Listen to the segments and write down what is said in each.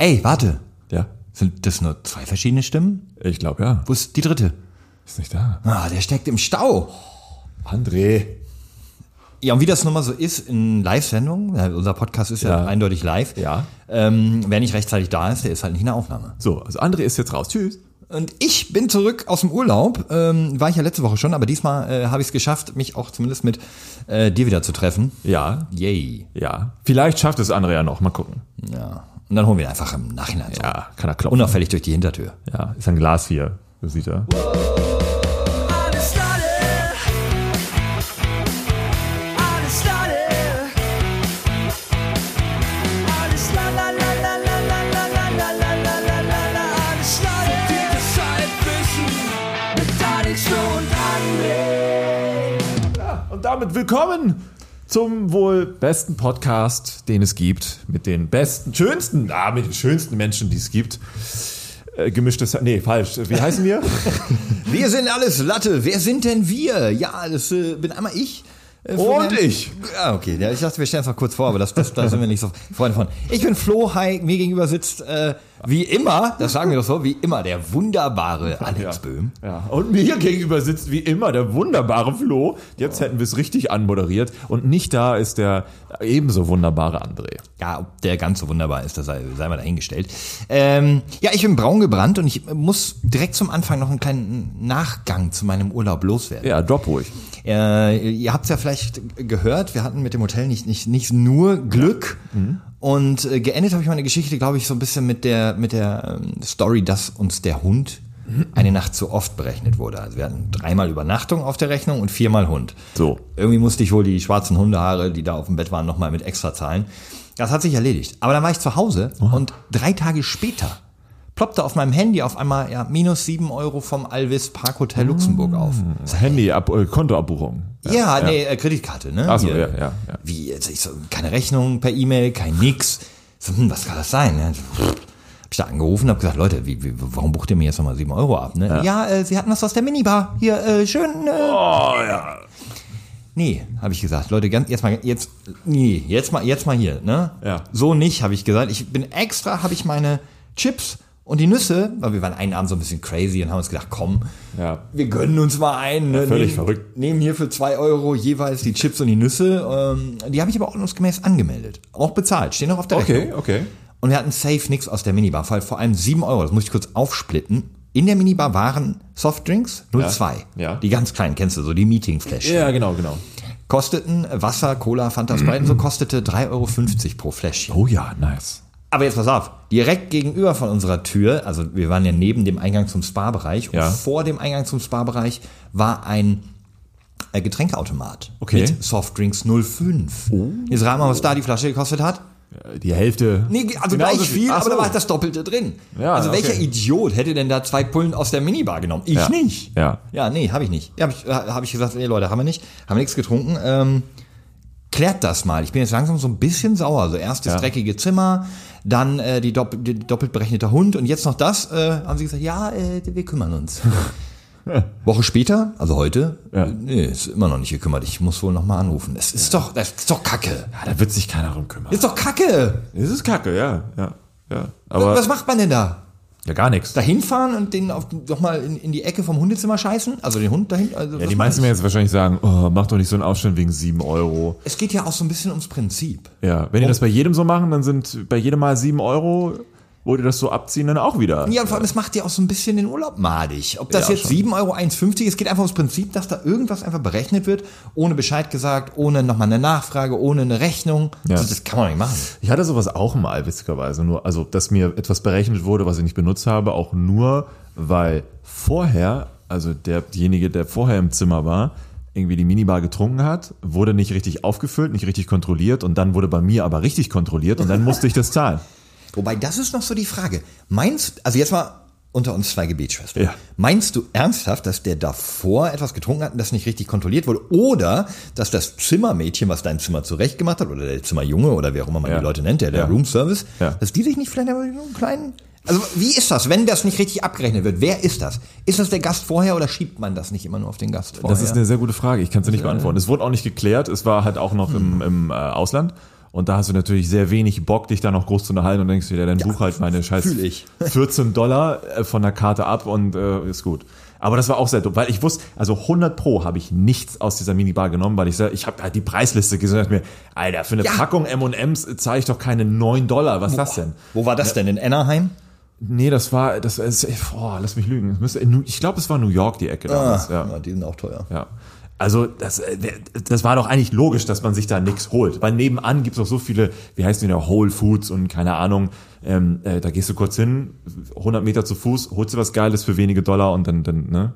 Ey, warte. Ja. Sind das nur zwei verschiedene Stimmen? Ich glaube ja. Wo ist die dritte? Ist nicht da. Ah, der steckt im Stau. André. Ja, und wie das nun mal so ist in Live-Sendungen, ja, unser Podcast ist ja, Ja. eindeutig live. Ja. Ähm, wer nicht rechtzeitig da ist, der ist halt nicht in der Aufnahme. So, also André ist jetzt raus. Tschüss. Und ich bin zurück aus dem Urlaub. Ähm, war ich ja letzte Woche schon, aber diesmal äh, habe ich es geschafft, mich auch zumindest mit äh, dir wieder zu treffen. Ja. Yay. Ja. Vielleicht schafft es André ja noch. Mal gucken. Ja. Und dann holen wir ihn einfach im Nachhinein. So. Ja, kann er klopfen. Unauffällig durch die Hintertür. Ja, ist ein Glas hier. Das sieht er. Ja, und damit willkommen zum wohl besten Podcast, den es gibt. Mit den besten, schönsten, ah, mit den schönsten Menschen, die es gibt. Äh, gemischtes, nee, falsch. Wie heißen wir? Wir sind alles Latte. Wer sind denn wir? Ja, das äh, bin einmal ich. Äh, Und ich. Ja, okay. Ja, ich dachte, wir stellen es noch kurz vor, aber das, das, da sind wir nicht so Freunde von. Ich bin Flo, hi. Mir gegenüber sitzt, äh, wie immer, das sagen wir doch so, wie immer, der wunderbare Alex Böhm. Ja. Und mir gegenüber sitzt wie immer der wunderbare Flo. Jetzt hätten wir es richtig anmoderiert. Und nicht da ist der ebenso wunderbare André. Ja, ob der ganz so wunderbar ist, das sei, sei mal dahingestellt. Ähm, ja, ich bin braun gebrannt und ich muss direkt zum Anfang noch einen kleinen Nachgang zu meinem Urlaub loswerden. Ja, drop ruhig. Äh, ihr habt es ja vielleicht gehört, wir hatten mit dem Hotel nicht, nicht, nicht nur Glück. Und äh, geendet habe ich meine Geschichte, glaube ich, so ein bisschen mit der, mit der ähm, Story, dass uns der Hund eine Nacht zu oft berechnet wurde. Also wir hatten dreimal Übernachtung auf der Rechnung und viermal Hund. So. Irgendwie musste ich wohl die schwarzen Hundehaare, die da auf dem Bett waren, nochmal mit extra zahlen. Das hat sich erledigt. Aber dann war ich zu Hause und drei Tage später ploppte auf meinem Handy auf einmal ja, minus sieben Euro vom Alvis Parkhotel Luxemburg auf. Handy, ab, äh, Kontoabbuchung. Ja, nee, äh, Kreditkarte, ne? Ach so, Hier. ja, ja, ja. Wie, jetzt, ich so, keine Rechnung per E-Mail, kein nix. So, hm, was kann das sein? Ne? Hab ich da angerufen, hab gesagt, Leute, wie, wie, warum bucht ihr mir jetzt nochmal sieben Euro ab? Ne? Ja, äh, sie hatten was aus der Minibar. Hier, äh, schön. Äh. Oh, ja. Nee, habe ich gesagt. Leute, ganz, jetzt mal, jetzt, nee, jetzt mal, jetzt mal hier, ne? Ja. So nicht, habe ich gesagt. Ich bin extra, habe ich meine Chips und die Nüsse, weil wir waren einen Abend so ein bisschen crazy und haben uns gedacht, komm, Ja. wir gönnen uns mal ein. Ne? völlig nehmen, verrückt. Nehmen hier für zwei Euro jeweils die Chips und die Nüsse. Ähm, die habe ich aber ordnungsgemäß angemeldet. Auch bezahlt, stehen noch auf der Okay, Rechnung. okay. Und wir hatten safe nix aus der Minibar, vor vor allem sieben Euro, das muss ich kurz aufsplitten. In der Minibar waren Softdrinks 02. ja. Die ganz kleinen, kennst du, so die Meetingfläschchen. Ja, genau, genau. Kosteten Wasser, Cola, Fanta, Sprite und so kostete 3,50 Euro pro Fläschchen. Oh ja, nice. Aber jetzt pass auf, direkt gegenüber von unserer Tür, also wir waren ja neben dem Eingang zum Spa-Bereich und Ja. vor dem Eingang zum Spa-Bereich war ein äh, Getränkeautomat Okay. mit Softdrinks 05. Jetzt rat mal, was da die Flasche gekostet hat. Die Hälfte. Nee, also gleich viel, Ach aber da so. war halt das Doppelte drin. Ja, also welcher okay. Idiot hätte denn da zwei Pullen aus der Minibar genommen? Ich Ja. nicht. Ja. Ja, nee, habe ich nicht. Ja, habe ich, hab ich gesagt, nee, Leute, haben wir nicht. Haben wir nichts getrunken. Ähm, klärt das mal. Ich bin jetzt langsam so ein bisschen sauer. Also erst das Ja. dreckige Zimmer, dann äh, die, dopp die doppelt berechnete Hund und jetzt noch das. Äh, haben sie gesagt, ja, äh, wir kümmern uns. Woche später, also heute, Ja. nee, ist immer noch nicht gekümmert. Ich muss wohl noch mal anrufen. Es ist doch, das ist doch Kacke. Ja, da wird sich keiner drum kümmern. Ist doch Kacke. Es ist kacke, ja. ja, ja. Aber Was macht man denn da? ja, gar nichts. Da hinfahren und den auf, doch mal in, in die Ecke vom Hundezimmer scheißen? Also den Hund dahin? Also Ja, die meisten werden jetzt wahrscheinlich sagen, oh, mach doch nicht so einen Aufstand wegen 7 Euro. Es geht ja auch so ein bisschen ums Prinzip. Ja, wenn die das bei jedem so machen, dann sind bei jedem Mal 7 Euro, wo die das so abziehen, dann auch wieder. Ja, und vor allem, es macht ja auch so ein bisschen den Urlaub madig. Ob das Ja, jetzt schon. 7,1,50 Euro ist, es geht einfach ums Prinzip, dass da irgendwas einfach berechnet wird, ohne Bescheid gesagt, ohne nochmal eine Nachfrage, ohne eine Rechnung. Ja. Das, das kann man nicht machen. Ich hatte sowas auch mal, witzigerweise. Nur, also, dass mir etwas berechnet wurde, was ich nicht benutzt habe, auch nur, weil vorher, also derjenige, der vorher im Zimmer war, irgendwie die Minibar getrunken hat, wurde nicht richtig aufgefüllt, nicht richtig kontrolliert und dann wurde bei mir aber richtig kontrolliert und dann musste ich das zahlen. Wobei, das ist noch so die Frage. Meinst, also jetzt mal unter uns zwei Gebetsschwestern. Ja. Meinst du ernsthaft, dass der davor etwas getrunken hat und das nicht richtig kontrolliert wurde? Oder, dass das Zimmermädchen, was dein Zimmer zurechtgemacht hat, oder der Zimmerjunge, oder wie auch immer man Ja. die Leute nennt, der, der Ja. Roomservice, Ja. dass die sich nicht vielleicht aber einen kleinen, also wie ist das, wenn das nicht richtig abgerechnet wird? Wer ist das? Ist das der Gast vorher oder schiebt man das nicht immer nur auf den Gast vorher? Das ist eine sehr gute Frage. Ich kann sie nicht beantworten. Es wurde auch nicht geklärt. Es war halt auch noch im, im äh, Ausland. Und da hast du natürlich sehr wenig Bock, dich da noch groß zu unterhalten und denkst dir, ja, dann buch halt meine scheiß fühl ich. 14 Dollar äh, von der Karte ab und äh, ist gut. Aber das war auch sehr dumm, weil ich wusste, also 100 pro habe ich nichts aus dieser Minibar genommen, weil ich ich habe halt die Preisliste gesehen und mir, Alter, für eine Ja. Packung M&M's zahle ich doch keine 9 Dollar, was ist das denn? Wo war das denn? In Anaheim? Nee, das war, das ist, boah, lass mich lügen. Müsste, ich glaube, es war New York die Ecke damals, ja. Ah, die sind auch teuer. Ja. Also das, äh, das war doch eigentlich logisch, dass man sich da nichts holt. Weil nebenan gibt's auch so viele, wie heißen die noch, Whole Foods und keine Ahnung. Ähm, äh, da gehst du kurz hin, 100 Meter zu Fuß, holst du was Geiles für wenige Dollar und dann, dann ne?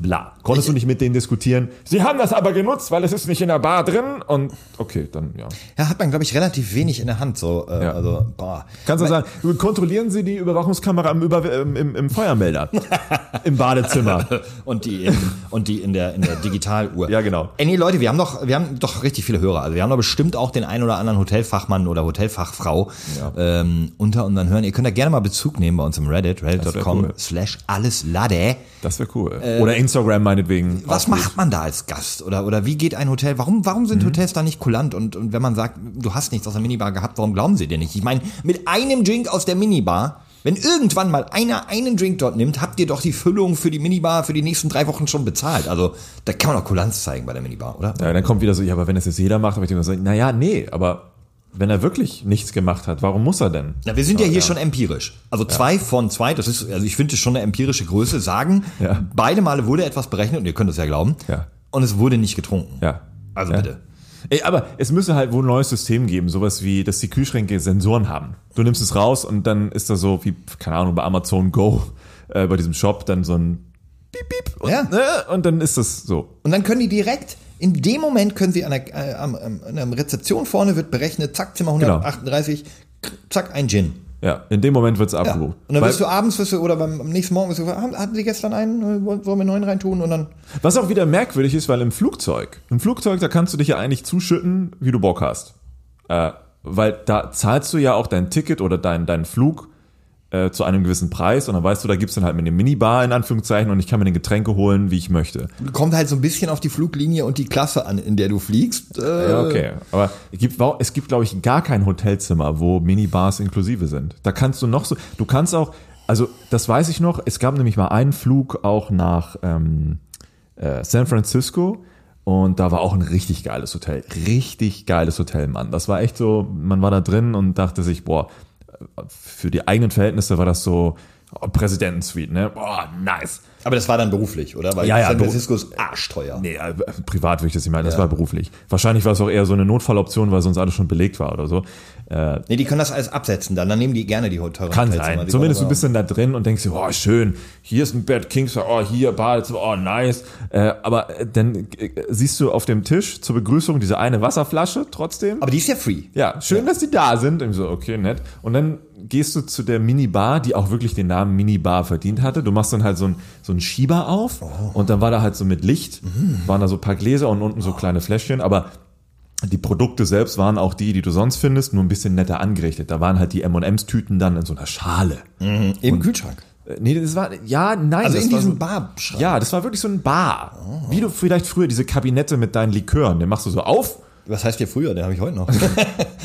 Bla. Konntest du nicht mit denen diskutieren? Sie haben das aber genutzt, weil es ist nicht in der Bar drin und okay, dann ja. Ja, hat man, glaube ich, relativ wenig in der Hand. So, äh, Ja. also, boah. Kannst du sagen, kontrollieren Sie die Überwachungskamera im, Über im, im, im Feuermelder im Badezimmer. Und die in, und die in der in der Digitaluhr. Ja, genau. Ey, nee, Leute, wir haben doch wir haben doch richtig viele Hörer. Also wir haben doch bestimmt auch den einen oder anderen Hotelfachmann oder Hotelfachfrau Ja. ähm, unter unseren Hörern. Ihr könnt da gerne mal Bezug nehmen bei uns im Reddit, wär reddit.com cool. slash alles lade. Das wäre cool. Oder Instagram meinetwegen. Was Auch macht man da als Gast? Oder, oder wie geht ein Hotel? Warum, warum sind Hotels da nicht kulant? Und, und wenn man sagt, du hast nichts aus der Minibar gehabt, warum glauben sie dir nicht? Ich meine, mit einem Drink aus der Minibar, wenn irgendwann mal einer einen Drink dort nimmt, habt ihr doch die Füllung für die Minibar für die nächsten drei Wochen schon bezahlt. Also da kann man doch Kulanz zeigen bei der Minibar, oder? Ja, dann kommt wieder so, ja, aber wenn es jetzt jeder macht, habe ich immer so, naja, nee, aber wenn er wirklich nichts gemacht hat, warum muss er denn? Na, wir sind ja hier schon empirisch. Also zwei von zwei, das ist, also ich finde das schon eine empirische Größe, sagen, Ja. beide Male wurde etwas berechnet, und ihr könnt es ja glauben, Ja. und es wurde nicht getrunken. Ja. Also ja. bitte. Ey, aber es müsste halt wohl ein neues System geben, sowas wie, dass die Kühlschränke Sensoren haben. Du nimmst es raus und dann ist da so, wie, keine Ahnung, bei Amazon Go, äh, bei diesem Shop, dann so ein Piep, Piep und, Ja. ne, und dann ist das so. Und dann können die direkt, in dem Moment können sie an der, äh, am- am- Rezeption vorne wird berechnet, zack, Zimmer Genau. 138, zack, ein Gin. Ja, in dem Moment wird's Ja. abgerufen. Und dann wirst du abends wirst du, oder beim am nächsten Morgen wirst du haben, hatten Sie gestern einen, äh, wollen wir einen neuen reintun? Und dann, Was auch wieder merkwürdig ist, weil im Flugzeug, im Flugzeug, da kannst du dich ja eigentlich zuschütten, wie du Bock hast. Äh, weil da zahlst du ja auch dein Ticket oder dein, deinen Flug äh, zu einem gewissen Preis und dann weißt du, da gibt's dann halt eine Minibar in Anführungszeichen und ich kann mir den Getränke holen, wie ich möchte. kommt halt so ein bisschen auf die Fluglinie und die Klasse an, in der du fliegst. Äh, Ja, okay. Aber es gibt, es gibt glaube ich, gar kein Hotelzimmer, wo Minibars inklusive sind. Da kannst du noch so, du kannst auch, also das weiß ich noch, es gab nämlich mal einen Flug auch nach ähm, äh, San Francisco und da war auch ein richtig geiles Hotel. Richtig geiles Hotel, Mann. Das war echt so, man war da drin und dachte sich, boah, für die eigenen Verhältnisse war das so oh, Präsidentensuite, ne? Boah, nice. Aber das war dann beruflich, oder? Weil Ja, ja, San Francisco ist arschteuer. Nee, äh, privat würde ich das nicht meinen, das war beruflich. Wahrscheinlich war es auch eher so eine Notfalloption, weil sonst alles schon belegt war oder so. Äh, Nee, die können das alles absetzen dann. Dann nehmen die gerne die teuren kann sein. Zumindest du bist dann da drin und denkst dir, oh, schön, hier ist ein Bed King, oh, hier Badezimmer, oh, nice. Äh, aber äh, dann äh, siehst du auf dem Tisch zur Begrüßung diese eine Wasserflasche trotzdem. Aber die ist ja free. Ja, schön, dass die da sind. Und so, okay, nett. Und dann gehst du zu der Minibar, die auch wirklich den Namen Minibar verdient hatte. Du machst dann halt so ein, so ein Schieber auf und dann war da halt so mit Licht, waren da so ein paar Gläser und unten so kleine Fläschchen, aber die Produkte selbst waren auch die, die du sonst findest, nur ein bisschen netter angerichtet. Da waren halt die M&M's-Tüten dann in so einer Schale. Im Kühlschrank. Äh, Nee, das war, ja, nein. Also das in war diesem so, Barschrank. Ja, das war wirklich so ein Bar. Wie du vielleicht früher diese Kabinette mit deinen Likören, den machst du so auf Was heißt hier früher? Den habe ich heute noch.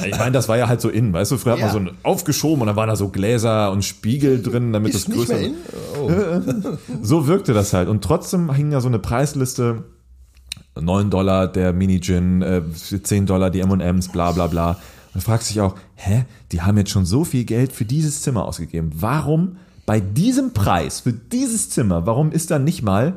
Ich meine, das war ja halt so in, weißt du, früher Ja. hat man so ein aufgeschoben und dann waren da so Gläser und Spiegel drin, damit ist das nicht größer mehr in? Oh. So wirkte das halt. Und trotzdem hing da so eine Preisliste, 9 Dollar der Mini-Gin, äh, 10 Dollar die M&M's, bla bla bla. Und du fragst dich auch, hä, die haben jetzt schon so viel Geld für dieses Zimmer ausgegeben. Warum bei diesem Preis, für dieses Zimmer, warum ist da nicht mal äh,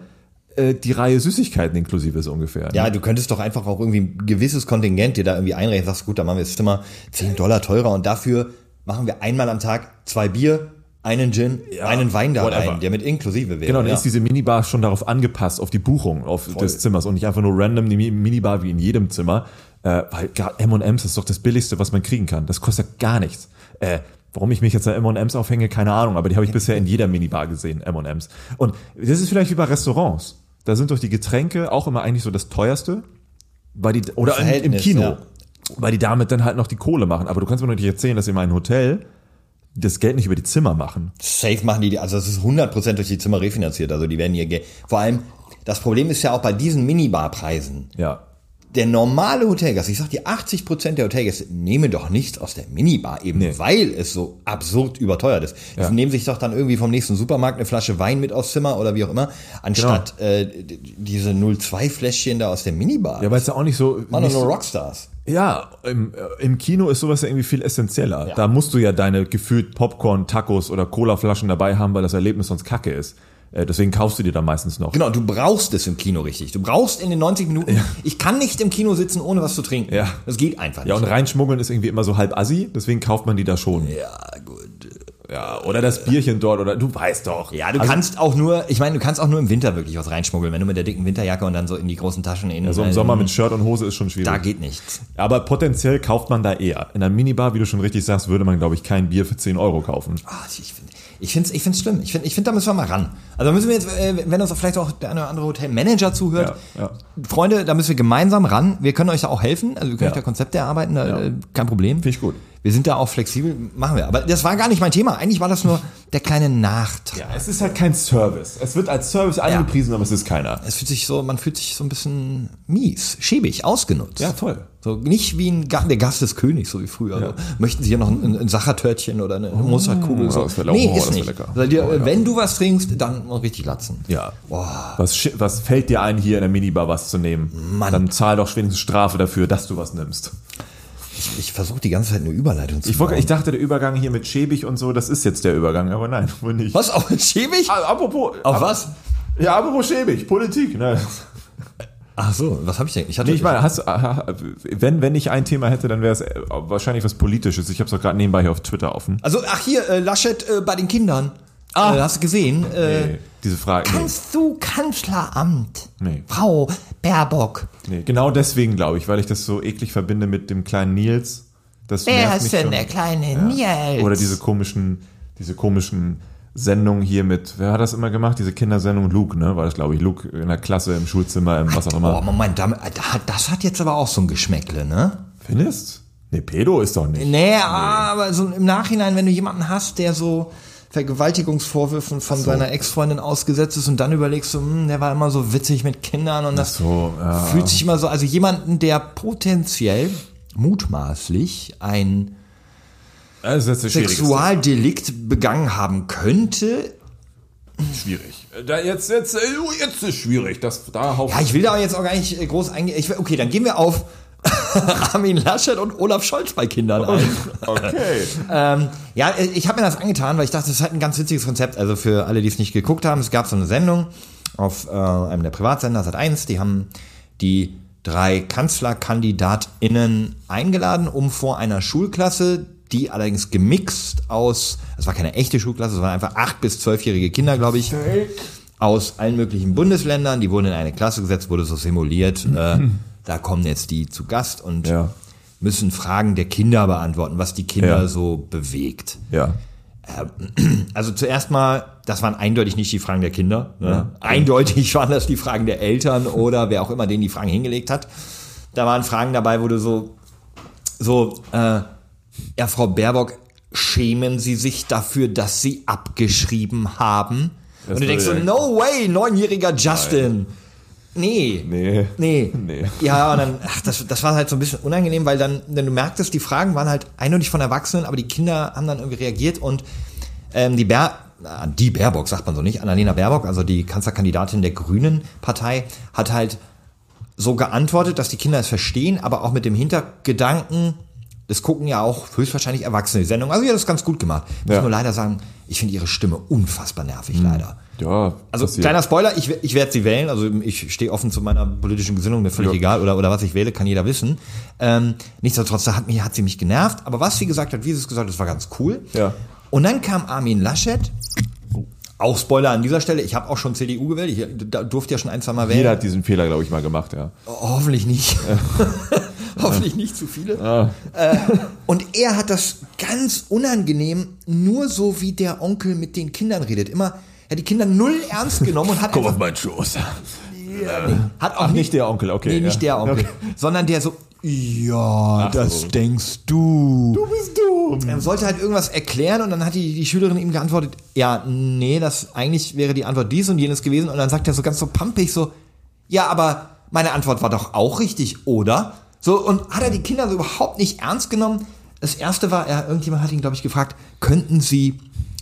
die Reihe Süßigkeiten inklusive so ungefähr? Ja, du könntest doch einfach auch irgendwie ein gewisses Kontingent dir da irgendwie einrechnen. Sagst, gut, dann machen wir das Zimmer 10 Dollar teurer und dafür machen wir einmal am Tag zwei Bier, einen Gin, Ja, einen Wein da whatever. rein, der mit inklusive wäre. Genau, dann ja. ist diese Minibar schon darauf angepasst, auf die Buchung auf des Zimmers und nicht einfach nur random die Mi- Minibar wie in jedem Zimmer. Äh, weil gerade M&M's ist doch das Billigste, was man kriegen kann. Das kostet gar nichts. Äh, warum ich mich jetzt an M&M's aufhänge, keine Ahnung, aber die habe ich bisher in jeder Minibar gesehen, M&M's. Und das ist vielleicht wie bei Restaurants. Da sind doch die Getränke auch immer eigentlich so das teuerste, weil die, oder im, im Kino, ja. weil die damit dann halt noch die Kohle machen. Aber du kannst mir doch nicht erzählen, dass in meinem Hotel das Geld nicht über die Zimmer machen. Safe machen die, also das ist 100% durch die Zimmer refinanziert. Also die werden hier, ge- vor allem, das Problem ist ja auch bei diesen Minibarpreisen. Ja. Der normale Hotelgast, ich sag dir, 80% der Hotelgäste nehmen doch nichts aus der Minibar, eben Nee. weil es so absurd überteuert ist. Ja. Die nehmen sich doch dann irgendwie vom nächsten Supermarkt eine Flasche Wein mit aufs Zimmer oder wie auch immer, anstatt äh, d- diese 02-Fläschchen da aus der Minibar. Ja, weil es ja auch nicht so. Doch nicht nur so Rockstars. ja, im, äh, im Kino ist sowas ja irgendwie viel essentieller. Ja. Da musst du ja deine gefühlt Popcorn, Tacos oder Colaflaschen dabei haben, weil das Erlebnis sonst kacke ist. Äh, deswegen kaufst du dir dann meistens noch. Genau, du brauchst es im Kino richtig. Du brauchst in den 90 Minuten, ich kann nicht im Kino sitzen, ohne was zu trinken. Ja. Das geht einfach nicht. Ja, und reinschmuggeln ist irgendwie immer so halb assi, deswegen kauft man die da schon. ja gut. Ja, oder das Bierchen dort, oder du weißt doch. Ja, du Also, kannst auch nur, ich meine, du kannst auch nur im Winter wirklich was reinschmuggeln, wenn du mit der dicken Winterjacke und dann so in die großen Taschen in. So im Sommer mit Shirt und Hose ist schon schwierig. Da geht nichts. Aber potenziell kauft man da eher. In einer Minibar, wie du schon richtig sagst, würde man, glaube ich, kein Bier für 10 Euro kaufen. Ah, ich finde ich find's, ich find's schlimm. Ich finde, ich find, da müssen wir mal ran. Also da müssen wir jetzt, äh, wenn uns vielleicht auch der eine oder andere Hotelmanager zuhört, Ja, ja. Freunde, da müssen wir gemeinsam ran. Wir können euch da auch helfen. Also wir können Ja. euch da Konzepte erarbeiten, da, äh, kein Problem. Finde ich gut. Wir sind da auch flexibel, machen wir. Aber das war gar nicht mein Thema. Eigentlich war das nur der kleine Nachtrag. Ja, es ist halt kein Service. Es wird als Service angepriesen, aber es ist keiner. Es fühlt sich so, man fühlt sich so ein bisschen mies, schäbig, ausgenutzt. Ja, voll. So nicht wie ein Ga der Gast des Königs, so wie früher. So. Möchten Sie hier noch ein, ein Sachertörtchen oder eine Mozartkugel? So. oh, nee, das ist nicht. lecker. Seid ihr, Oh, ja. Wenn du was trinkst, dann richtig latzen. Ja. Was, was fällt dir ein, hier in der Minibar was zu nehmen? Mann. Dann zahl doch wenigstens Strafe dafür, dass du was nimmst. Ich versuche die ganze Zeit eine Überleitung zu Ich, wollte, bauen. ich dachte, der Übergang hier mit schäbig und so, das ist jetzt der Übergang, aber nein, wohl nicht. Was, auch schäbig? Ah, apropos. Auf ap- was? Ja, apropos schäbig, Politik. Ne? Ach so, was habe ich denn? Ich hatte Nee, ich meine, hast, aha, wenn, wenn ich ein Thema hätte, dann wäre es äh, wahrscheinlich was Politisches. Ich habe es auch gerade nebenbei hier auf Twitter offen. also, ach hier, äh, Laschet äh, bei den Kindern. Ah. Äh, hast du gesehen? Äh, Nee, diese Frage. Nee, Kannst du Kanzleramt? Nee. Frau Baerbock. nee, genau deswegen glaube ich, weil ich das so eklig verbinde mit dem kleinen Nils. Das Wer ist denn schon. der kleine Nils? Oder diese komischen, diese komischen Sendungen hier mit, wer hat das immer gemacht? Diese Kindersendung Luke, ne? War das, glaube ich, Luke in der Klasse, im Schulzimmer, im was auch Oh, immer. Moment, damit- das hat jetzt aber auch so ein Geschmäckle, ne? Findest? Nee, Pedo ist doch nicht. Nee, aber so im Nachhinein, wenn du jemanden hast, der so Vergewaltigungsvorwürfen von seiner Ex-Freundin ausgesetzt ist und dann überlegst du, hm, der war immer so witzig mit Kindern und das so, ja. fühlt sich immer so, also jemanden, der potenziell mutmaßlich ein. Sexualdelikt begangen haben könnte. Schwierig. Da jetzt, jetzt, äh, jetzt ist schwierig. Das, da Ja, ich will da jetzt auch gar nicht äh, groß eingehen. Okay, dann gehen wir auf Armin Laschet und Olaf Scholz bei Kindern ein. Okay. Ähm, ja, ich habe mir das angetan, weil ich dachte, das ist halt ein ganz witziges Konzept. Also für alle, die es nicht geguckt haben, es gab so eine Sendung auf äh, einem der Privatsender, Sat 1, die haben die drei KanzlerkandidatInnen eingeladen, um vor einer Schulklasse, die allerdings gemixt aus, es war keine echte Schulklasse, es waren einfach acht bis zwölfjährige Kinder, glaube ich, aus allen möglichen Bundesländern, die wurden in eine Klasse gesetzt, wurde so simuliert, äh, da kommen jetzt die zu Gast und Ja. müssen Fragen der Kinder beantworten, was die Kinder Ja. so bewegt. Ja. Also zuerst mal, das waren eindeutig nicht die Fragen der Kinder. Ne? Eindeutig waren das die Fragen der Eltern oder wer auch immer denen die Fragen hingelegt hat. Da waren Fragen dabei, wo du so, so, äh, ja, Frau Baerbock, schämen Sie sich dafür, dass Sie abgeschrieben haben? Das Und du denkst so, no way, neunjähriger Justin. Nee. Nee. Nee. Nee. Ja, und dann, ach, das, das war halt so ein bisschen unangenehm, weil dann, denn du merktest, die Fragen waren halt eindeutig von Erwachsenen, aber die Kinder haben dann irgendwie reagiert und ähm, die Bär, äh, die Baerbock sagt man so nicht, Annalena Baerbock, also die Kanzlerkandidatin der Grünen Partei, hat halt so geantwortet, dass die Kinder es verstehen, aber auch mit dem Hintergedanken, das gucken ja auch höchstwahrscheinlich Erwachsene die Sendung. Also ja, das ist ganz gut gemacht. Ich muss Ja. nur leider sagen, ich finde ihre Stimme unfassbar nervig, leider. Ja. Also passiert. kleiner Spoiler, ich, ich werde sie wählen, also ich stehe offen zu meiner politischen Gesinnung, mir völlig Ja. egal, oder, oder was ich wähle, kann jeder wissen. Ähm, nichtsdestotrotz da hat, mich, hat sie mich genervt, aber was sie gesagt hat, wie sie es gesagt hat, das war ganz cool. Ja. Und dann kam Armin Laschet, auch Spoiler an dieser Stelle, ich habe auch schon CDU gewählt, ich da durfte ja schon ein, zwei Mal wählen. Jeder hat diesen Fehler, glaube ich, mal gemacht, ja. Hoffentlich nicht. Hoffentlich nicht zu viele. Äh, und er hat das ganz unangenehm, nur so wie der Onkel mit den Kindern redet. Immer, er hat die Kinder null ernst genommen und hat einfach, meinen Schoß. hat auch Ach, nicht der Onkel, okay. Nee, nicht ja. der Onkel. Okay. Sondern der so, ja, das so. denkst du. Du bist dumm. Er sollte halt irgendwas erklären und dann hat die, die Schülerin ihm geantwortet, ja, nee, das eigentlich wäre die Antwort dies und jenes gewesen. Und dann sagt er so ganz so pampig so, ja, aber Meine Antwort war doch auch richtig, oder? So, und hat er die Kinder so überhaupt nicht ernst genommen? Das erste war, er, irgendjemand hat ihn, glaube ich, gefragt, könnten Sie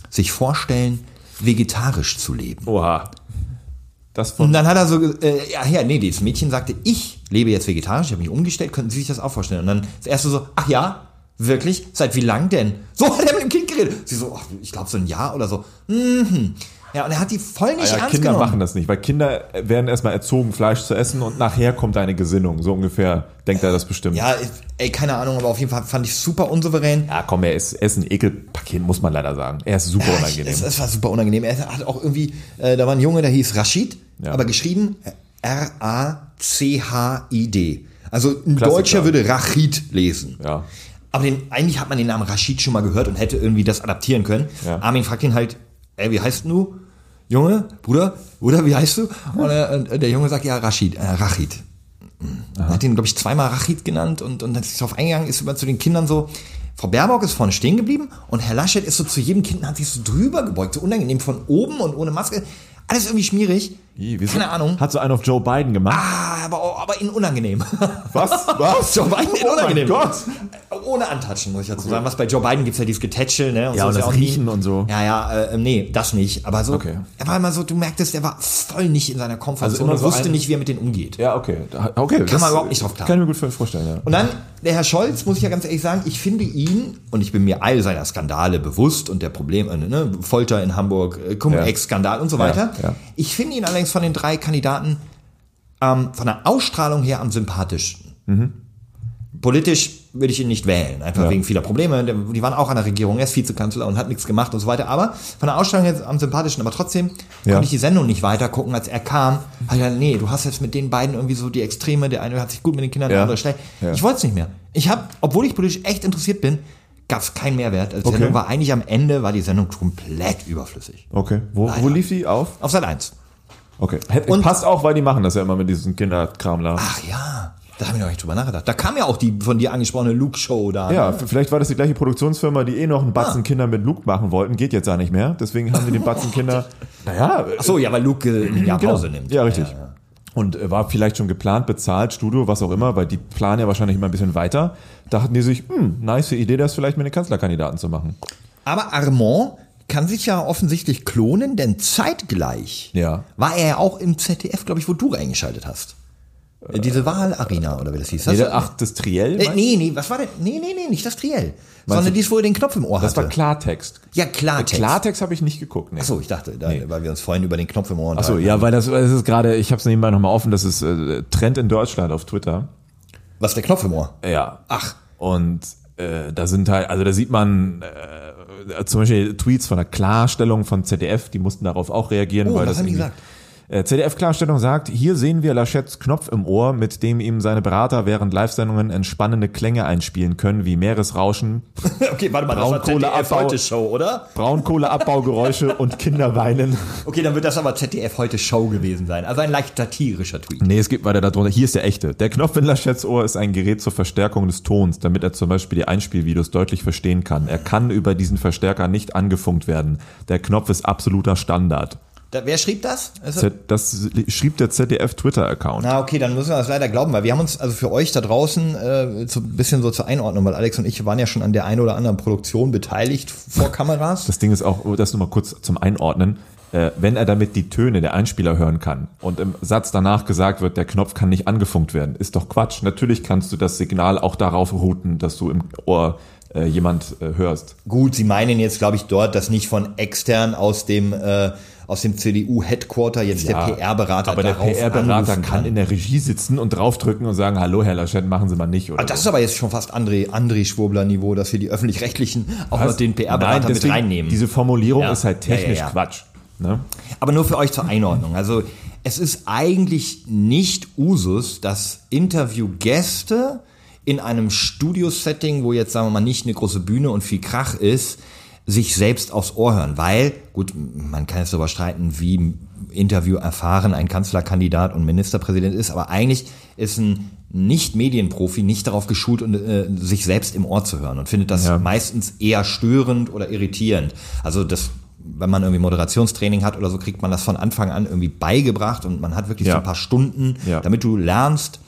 sich vorstellen, vegetarisch zu leben? Oha. Das Und dann hat er so, äh, ja, ja, nee, das Mädchen sagte, ich lebe jetzt vegetarisch, ich habe mich umgestellt, könnten Sie sich das auch vorstellen? Und dann das erste so, ach ja, wirklich? Seit wie lang denn? So hat er mit dem Kind geredet. Sie so, ach, ich glaube so ein Jahr oder so. Mhm. Ja, und er hat die voll nicht ja, ernst Kinder genommen. machen das nicht, weil Kinder werden erstmal erzogen, Fleisch zu essen und nachher kommt eine Gesinnung. So ungefähr denkt er das bestimmt. Ja, ey, keine Ahnung, aber auf jeden Fall fand ich super unsouverän. Ja, komm, er ist, er ist ein Ekelpaket, muss man leider sagen. Er ist super Ja, unangenehm. es, es war super unangenehm. Er hat auch irgendwie, äh, da war ein Junge, der hieß Rashid, Ja. aber geschrieben R-A-C-H-I-D. Also ein Klassiker. Deutscher würde Rachid lesen. Ja. Aber den, eigentlich hat man den Namen Rashid schon mal gehört und hätte irgendwie das adaptieren können. Ja. Armin fragt ihn halt, ey, wie heißt du? Junge, Bruder, Bruder, wie heißt du? Und, und der Junge sagt, ja, Rashid, äh, Rachid. Er hat ihn, glaube ich, zweimal Rachid genannt und, und dann ist darauf eingegangen, ist immer zu den Kindern so, Frau Baerbock ist vorne stehen geblieben und Herr Laschet ist so zu jedem Kind und hat sich so drüber gebeugt, so unangenehm von oben und ohne Maske. Alles irgendwie schmierig. Ih, wieso- Keine Ahnung. Hat so einen auf Joe Biden gemacht. Ah, aber, aber in unangenehm. Was? Was? Joe Biden in Oh mein unangenehm. Gott. Ohne Antatschen, muss ich dazu sagen. Was bei Joe Biden gibt's ja dieses Getätschel, ne? Ja, und ist das auch nie- Riechen und so. Ja, ja, äh, nee, das nicht. Aber so, Okay. er war immer so, du merktest, er war voll nicht in seiner Komfortzone Also und so wusste ein- nicht, wie er mit denen umgeht. Ja, okay. Okay. Kann man überhaupt nicht drauf klar. Kann ich mir gut vorstellen, ja. Und dann, der Herr Scholz, muss ich ja ganz ehrlich sagen, ich finde ihn, und ich bin mir all seiner Skandale bewusst und der Probleme, äh, ne, Folter in Hamburg, äh, Cum-Ex-Skandal und so weiter. Ja, ja. Ich finde ihn allerdings von den drei Kandidaten ähm, von der Ausstrahlung her am sympathischsten. Politisch würde ich ihn nicht wählen, einfach Ja. wegen vieler Probleme. Der- Die waren auch an der Regierung, er ist Vizekanzler und hat nichts gemacht und so weiter. Aber von der Ausstrahlung her am sympathischen. Aber trotzdem Ja. konnte ich die Sendung nicht weiter gucken, als er kam. Ich gedacht, nee, du hast jetzt mit den beiden irgendwie so die Extreme. Der eine hat sich gut mit den Kindern, der Ja. andere schlecht. Ich wollte es nicht mehr. Ich habe, obwohl ich politisch echt interessiert bin, gab es keinen Mehrwert. Also die Okay. Sendung war eigentlich am Ende, war die Sendung komplett überflüssig. Okay. Wo, wo lief die auf? Auf Sat 1. Okay. Und- passt auch, weil die machen das ja immer mit diesem Kinderkram da. Ach ja, da habe ich noch nicht drüber nachgedacht. Da kam ja auch die von dir angesprochene Luke-Show da. Ja, ne? vielleicht war das die gleiche Produktionsfirma, die eh noch einen Batzen Ah. Kinder mit Luke machen wollten. Geht jetzt ja nicht mehr. Deswegen haben die den Batzen Kinder. Naja, Ach so, ja, weil Luke äh, ein Jahr genau. Pause nimmt. Ja, richtig. Und äh, war vielleicht schon geplant, bezahlt, Studio, was auch immer, weil die planen ja wahrscheinlich immer ein bisschen weiter. Da hatten die sich, hm, nice Idee, das vielleicht mit den Kanzlerkandidaten zu machen. Aber Armand kann sich ja offensichtlich klonen, denn zeitgleich Ja. war er ja auch im ZDF, glaube ich, wo du reingeschaltet hast. Äh, Diese Wahlarena oder wie das hieß. Nee, Das, ach, das Triell? nee, meinst- nee, nee, was war denn? Nee, nee, nee, nicht das Triell. sondern du- dies, wo er den Knopf im Ohr Das hatte. war Klartext. Ja, Klartext. Klartext habe ich nicht geguckt. Nee. Achso, ich dachte, da, Nee. weil wir uns vorhin über den Knopf im Ohr Achso, unterhalten ja, haben. weil das, das ist gerade, ich habe es nebenbei nochmal offen, das ist äh, Trend in Deutschland auf Twitter. Was der Knopf im Ohr? Ja. Ach. Und äh, da sind halt, also da sieht man äh, zum Beispiel Tweets von der Klarstellung von ZDF, die mussten darauf auch reagieren, Oh, weil das haben die gesagt? Äh, ZDF-Klarstellung sagt, hier sehen wir Laschets Knopf im Ohr, mit dem ihm seine Berater während Live-Sendungen entspannende Klänge einspielen können, wie Meeresrauschen, Okay, warte mal, das war Braunkohleabbau. ZDF heute Show, oder? Braunkohleabbaugeräusche und Kinderweinen. Okay, dann wird das aber ZDF heute Show gewesen sein. Also ein leicht satirischer Tweet. Nee, es geht weiter darunter. Hier ist der echte. Der Knopf in Laschets Ohr ist ein Gerät zur Verstärkung des Tons, damit er zum Beispiel die Einspielvideos deutlich verstehen kann. Er kann über diesen Verstärker nicht angefunkt werden. Der Knopf ist absoluter Standard. Da, wer schrieb das? Also, Das schrieb der ZDF-Twitter-Account. na okay, dann müssen wir das leider glauben, weil wir haben uns also für euch da draußen äh, so ein bisschen so zur Einordnung, weil Alex und ich waren ja schon an der einen oder anderen Produktion beteiligt vor Kameras. Das Ding ist auch, oh, das nur mal kurz zum Einordnen. Äh, wenn er damit die Töne der Einspieler hören kann und im Satz danach gesagt wird, der Knopf kann nicht angefunkt werden, ist doch Quatsch. Natürlich kannst du das Signal auch darauf routen, dass du im Ohr äh, jemand äh, hörst. Gut, sie meinen jetzt, glaube ich, dort, dass nicht von extern aus dem äh, aus dem CDU-Headquarter jetzt der PR-Berater Aber der PR-Berater kann in der Regie sitzen und draufdrücken und sagen, hallo Herr Laschet, machen Sie mal nicht. Oder Ah, Das ist so. aber jetzt schon fast André, André Schwurbler-Niveau, dass wir die Öffentlich-Rechtlichen auch noch den PR-Berater mit reinnehmen. Diese Formulierung Ja. ist halt Ja, ja, technisch ja. Quatsch. Ne? Aber nur für euch zur Einordnung. Also es ist eigentlich nicht Usus, dass Interviewgäste in einem Studio-Setting, wo jetzt sagen wir mal nicht eine große Bühne und viel Krach ist, sich selbst aufs Ohr hören. Weil, gut, man kann jetzt darüber streiten, wie Interview erfahren ein Kanzlerkandidat und Ministerpräsident ist, aber eigentlich ist ein Nicht-Medienprofi nicht darauf geschult, äh, sich selbst im Ohr zu hören und findet das Ja. meistens eher störend oder irritierend. Also das wenn man irgendwie Moderationstraining hat oder so, kriegt man das von Anfang an irgendwie beigebracht und man hat wirklich so Ja. ein paar Stunden, Ja. damit du lernst,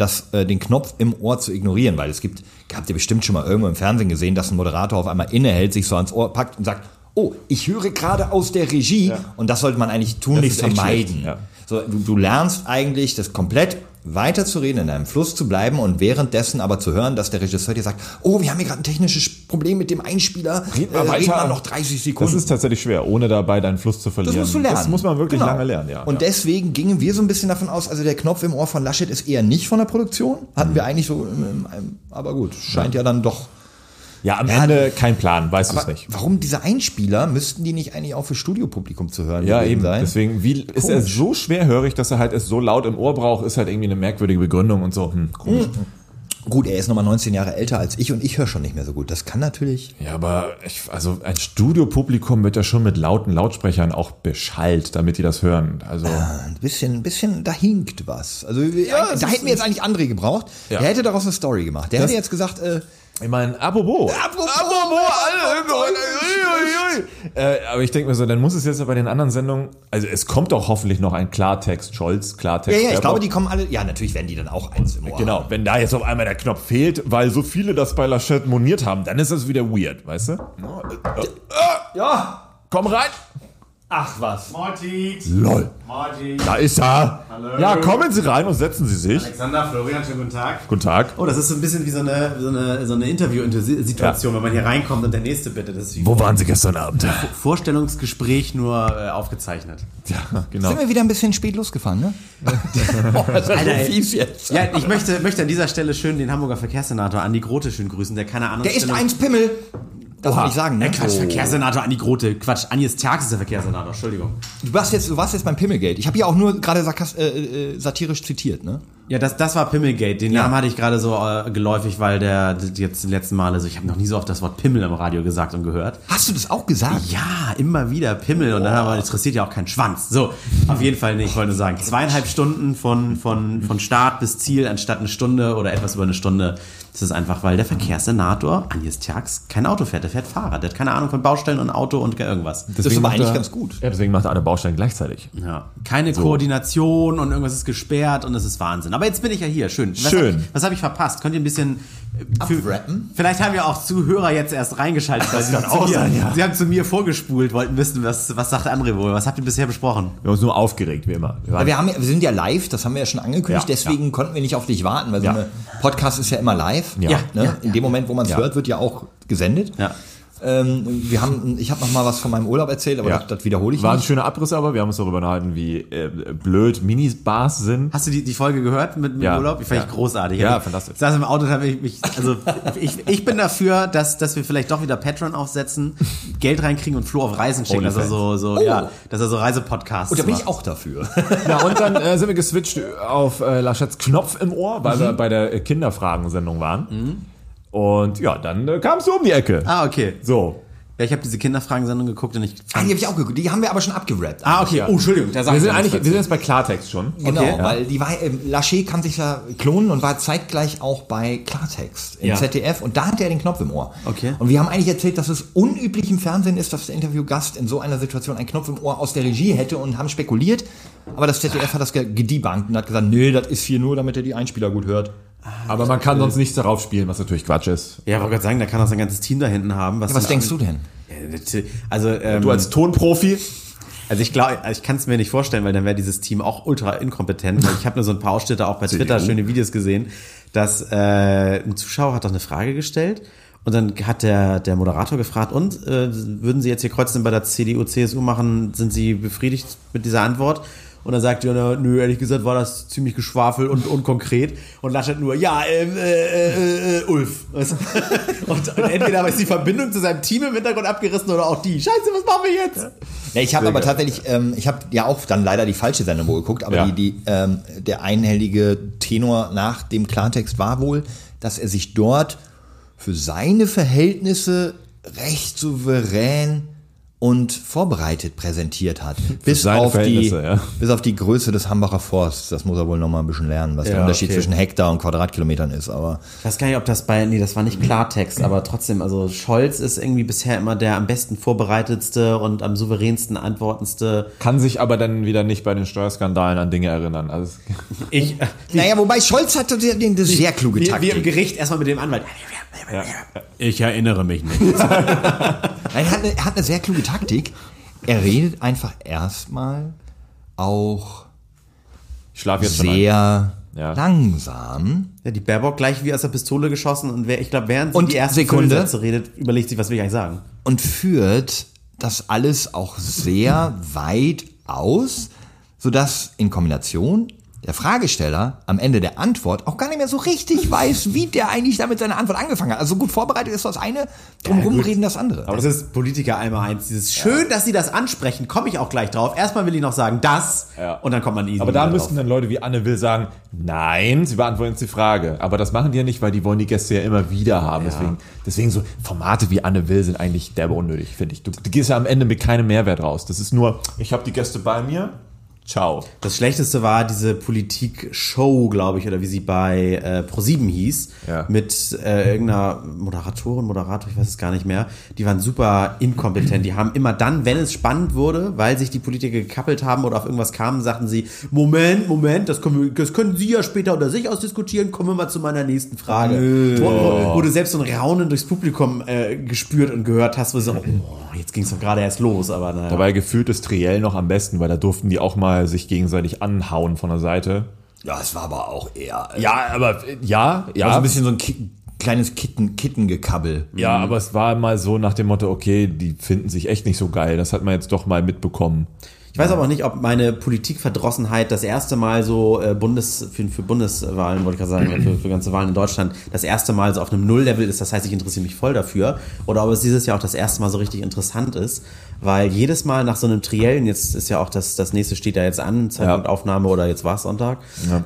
das, äh, den Knopf im Ohr zu ignorieren, weil es gibt, habt ihr bestimmt schon mal irgendwo im Fernsehen gesehen, dass ein Moderator auf einmal innehält, sich so ans Ohr packt und sagt, oh, ich höre gerade aus der Regie und das sollte man eigentlich tunlichst vermeiden. ja. So, du, du lernst eigentlich, das komplett weiterzureden, in einem Fluss zu bleiben und währenddessen aber zu hören, dass der Regisseur dir sagt, oh, wir haben hier gerade ein technisches Problem mit dem Einspieler, Red mal äh, reden weiter. wir noch 30 Sekunden. Das ist tatsächlich schwer, ohne dabei deinen Fluss zu verlieren. Das musst du lernen. Das muss man wirklich Genau. lange lernen, ja. Und ja. deswegen gingen wir so ein bisschen davon aus, also der Knopf im Ohr von Laschet ist eher nicht von der Produktion. Hatten Mhm. wir eigentlich so, ähm, ähm, aber gut, scheint ja dann doch. Ja, am Ende kein Plan, weißt du es nicht. warum diese Einspieler, müssten die nicht eigentlich auch für Studiopublikum zu hören Ja, eben. sein? Deswegen, wie ist er Komisch. so schwerhörig, dass er halt es so laut im Ohr braucht, ist halt irgendwie eine merkwürdige Begründung und so. Hm, komisch. Gut, er ist nochmal 19 Jahre älter als ich und ich höre schon nicht mehr so gut. Das kann natürlich. Ja, aber ich, also ein Studiopublikum wird ja schon mit lauten Lautsprechern auch beschallt, damit die das hören. Also Ein bisschen, ein bisschen, da hinkt was. Also es da hätten wir jetzt eigentlich André gebraucht. Ja. Der hätte daraus eine Story gemacht. Der Das- hätte jetzt gesagt, äh, ich meine, apropos. Apropos, Äh, aber ich denke mir so, dann muss es jetzt ja bei den anderen Sendungen, also es kommt doch hoffentlich noch ein Klartext, Scholz, ja, Klartext. ja, ich der glaube, die kommen alle, ja, natürlich werden die dann auch eins im Ohr. Genau, wenn da jetzt auf einmal der Knopf fehlt, weil so viele das bei Laschet moniert haben, dann ist das wieder weird, weißt du? Ja. Komm rein! Ach was. Morty. LOL. Morty. Da ist er! Hallo. Ja, kommen Sie rein und setzen Sie sich. Alexander, Florian, schönen guten Tag. Guten Tag. Oh, das ist so ein bisschen wie so eine, so eine, so eine Interview-Situation, wenn man hier reinkommt und der nächste bitte. Das ist wie Wo waren Sie gestern Abend? Vorstellungsgespräch nur äh, aufgezeichnet. Ja, genau. Sind wir wieder ein bisschen spät losgefahren, ne? oh, das ist Alter, ey. fies jetzt. Ja, ich möchte, möchte an dieser Stelle schön den Hamburger Verkehrssenator Andi Grote schön grüßen, der keine Ahnung Der ist eins Pimmel. Darf man nicht sagen, ne? Äh, Quatsch, Verkehrssenator Andi Grote. Quatsch, Agnes Tjax ist der Verkehrssenator, Entschuldigung. Du warst jetzt, du warst jetzt beim Pimmelgate. Ich habe ja auch nur gerade äh, äh, satirisch zitiert, ne? Ja, das, das war Pimmelgate. Den Ja. Namen hatte ich gerade so äh, geläufig, weil der jetzt die letzten Male, also ich habe noch nie so oft das Wort Pimmel im Radio gesagt und gehört. Hast du das auch gesagt? Ja, immer wieder Pimmel und dann aber interessiert ja auch kein Schwanz. So, auf jeden Fall, nee, ich wollte nur sagen, zweieinhalb Stunden von, von, von Start bis Ziel anstatt eine Stunde oder etwas über eine Stunde. Das ist einfach, weil der Verkehrssenator, Agnes Tjax, kein Auto fährt, der fährt Fahrrad. Der hat keine Ahnung von Baustellen und Auto und irgendwas. Das ist aber eigentlich er- ganz gut. Ja, deswegen macht er alle Baustellen gleichzeitig. Ja, keine Koordination und irgendwas ist gesperrt und es ist Wahnsinn. Aber jetzt bin ich ja hier, schön. Was Schön. Hab ich, was habe ich verpasst? Könnt ihr ein bisschen äh, für- Abrappen? Vielleicht haben ja auch Zuhörer jetzt erst reingeschaltet, weil sie, auch mir, sein, ja. sie haben zu mir vorgespult, wollten wissen, was, was sagt André wohl? Was habt ihr bisher besprochen? Wir haben uns nur aufgeregt, wie immer. Wir Ja, wir, haben, ja- wir sind ja live, das haben wir ja schon angekündigt, Ja, deswegen konnten wir nicht auf dich warten, weil Ja. so eine Podcast ist ja immer live. Ja. Ne? In dem Moment, wo man es hört, wird ja auch gesendet. Ja. Ähm, wir haben, ich habe noch mal was von meinem Urlaub erzählt, aber Ja. das, das wiederhole ich war ein nicht. schöner Abriss, aber wir haben uns darüber unterhalten, wie äh, blöd Minibars sind. Hast du die, die Folge gehört mit, mit Ja. Urlaub? Ich fand Ja. ich großartig. Ja, Ich fantastisch. saß im Auto habe ich mich, also ich, ich bin dafür, dass, dass wir vielleicht doch wieder Patreon aufsetzen, Geld reinkriegen und Flo auf Reisen schicken. Also so, so, Oh. ja, dass er so Reisepodcasts Und da bin ich auch dafür. Ja, und dann äh, sind wir geswitcht auf äh, Laschets Knopf im Ohr, weil Mhm. wir bei der Kinderfragensendung waren. Und ja, dann äh, kamst du um die Ecke. Ah, okay. So. Ja, ich habe diese Kinderfragensendung geguckt und ich ah, die habe ich auch geguckt. Die haben wir aber schon abgerappt. Ah, okay. Oh, Entschuldigung. Da sag Wir ich sind eigentlich, wir sind jetzt bei Klartext schon. Genau, Okay. weil die war, ähm, Lachey kann sich ja klonen und war zeitgleich auch bei Klartext im Ja. ZDF und da hat er den Knopf im Ohr. Okay. Und wir haben eigentlich erzählt, dass es unüblich im Fernsehen ist, dass der Interviewgast in so einer Situation einen Knopf im Ohr aus der Regie hätte und haben spekuliert. Aber das ZDF hat das ge- gedebunked und hat gesagt, nee, das ist hier nur, damit er die Einspieler gut hört. Aber man kann sonst nichts darauf spielen, was natürlich Quatsch ist. Ja, wollte gerade sagen, da kann auch sein ganzes Team da hinten haben. Ja, was denkst du denn? Also, ähm, Du als Tonprofi, Also ich glaube, ich kann es mir nicht vorstellen, weil dann wäre dieses Team auch ultra inkompetent. Ich habe nur so ein paar Ausschnitte auch bei Twitter, schöne Videos gesehen, dass äh, ein Zuschauer hat doch eine Frage gestellt und dann hat der, der Moderator gefragt, und äh, würden Sie jetzt hier Kreuzen bei der CDU, CSU machen, sind Sie befriedigt mit dieser Antwort? Und dann sagt Jona, nö, ehrlich gesagt war das ziemlich geschwafel und unkonkret. Und Laschet nur, ja, ähm, äh, äh, äh, Ulf. Und entweder ist die Verbindung zu seinem Team im Hintergrund abgerissen oder auch die. Scheiße, was machen wir jetzt? Ja, ich habe aber tatsächlich, ähm, ich habe ja auch dann leider die falsche Sendung wohl geguckt, aber Ja. die, die, ähm, der einhellige Tenor nach dem Klartext war wohl, dass er sich dort für seine Verhältnisse recht souverän und vorbereitet präsentiert hat. Bis auf, die, ja. bis auf die Größe des Hambacher Forsts. Das muss er wohl noch mal ein bisschen lernen, was der Ja, Unterschied okay. zwischen Hektar und Quadratkilometern ist. Aber Ich weiß gar nicht, ob das bei, nee, das war nicht Klartext, aber trotzdem, also Scholz ist irgendwie bisher immer der am besten vorbereitetste und am souveränsten antwortendste. Kann sich aber dann wieder nicht bei den Steuerskandalen an Dinge erinnern. Also, Ich, naja, wobei Scholz hatte den, den sehr kluge wie, wie im Taktik. Gericht erstmal mit dem Anwalt. ja. Ich erinnere mich nicht. Er, hat eine, er hat eine sehr kluge Taktik. Er redet einfach erstmal auch Ich schlafe jetzt sehr Ja. langsam. Ja, die Baerbock gleich wie aus der Pistole geschossen und wer, ich glaube, während sie Und die ersten Sekunde. Sätze redet, überlegt sich, was will ich eigentlich sagen. und führt das alles auch sehr weit aus, sodass in Kombination der Fragesteller am Ende der Antwort auch gar nicht mehr so richtig weiß, wie der eigentlich damit seine Antwort angefangen hat. Also gut vorbereitet ist das eine, drumherum reden das andere. Aber das ist Politiker einmal eins. Dieses schön, dass sie das ansprechen, komme ich auch gleich drauf. Erstmal will ich noch sagen, das Ja. und dann kommt man easy Aber da müssten dann Leute wie Anne Will sagen, nein, sie beantworten jetzt die Frage. Aber das machen die ja nicht, weil die wollen die Gäste ja immer wieder haben. Deswegen, deswegen so Formate wie Anne Will sind eigentlich derbe unnötig, finde ich. Du, du gehst ja am Ende mit keinem Mehrwert raus. Das ist nur, ich habe die Gäste bei mir, ciao. Das Schlechteste war diese Politik-Show, glaube ich, oder wie sie bei äh, ProSieben hieß, Ja. mit äh, irgendeiner Moderatorin, Moderator, ich weiß es gar nicht mehr. Die waren super inkompetent. Die haben immer dann, wenn es spannend wurde, weil sich die Politiker gekappelt haben oder auf irgendwas kamen, sagten sie, Moment, Moment, das können, wir, das können Sie ja später unter sich ausdiskutieren, kommen wir mal zu meiner nächsten Frage. Wo, wo, wo du selbst so ein Raunen durchs Publikum äh, gespürt und gehört hast, wo du so, oh, jetzt ging es doch gerade erst los, aber naja. Dabei gefühlt ist Triell noch am besten, weil da durften die auch mal sich gegenseitig anhauen von der Seite. Ja, es war aber auch eher Ja, aber äh, ja, ja. also ein bisschen so ein Ki kleines Kitten, Kittengekabbel. ja, aber es war mal so nach dem Motto, okay, die finden sich echt nicht so geil. Das hat man jetzt doch mal mitbekommen. Ich weiß aber auch nicht, ob meine Politikverdrossenheit das erste Mal so äh, Bundes, für, für Bundeswahlen, wollte ich gerade sagen, für, für ganze Wahlen in Deutschland, das erste Mal so auf einem Nulllevel ist. Das heißt, ich interessiere mich voll dafür. Oder ob es dieses Jahr auch das erste Mal so richtig interessant ist. Weil jedes Mal nach so einem Triellen, jetzt ist ja auch das, das nächste steht da jetzt an, Zeitpunkt Ja. Aufnahme oder jetzt war es Sonntag.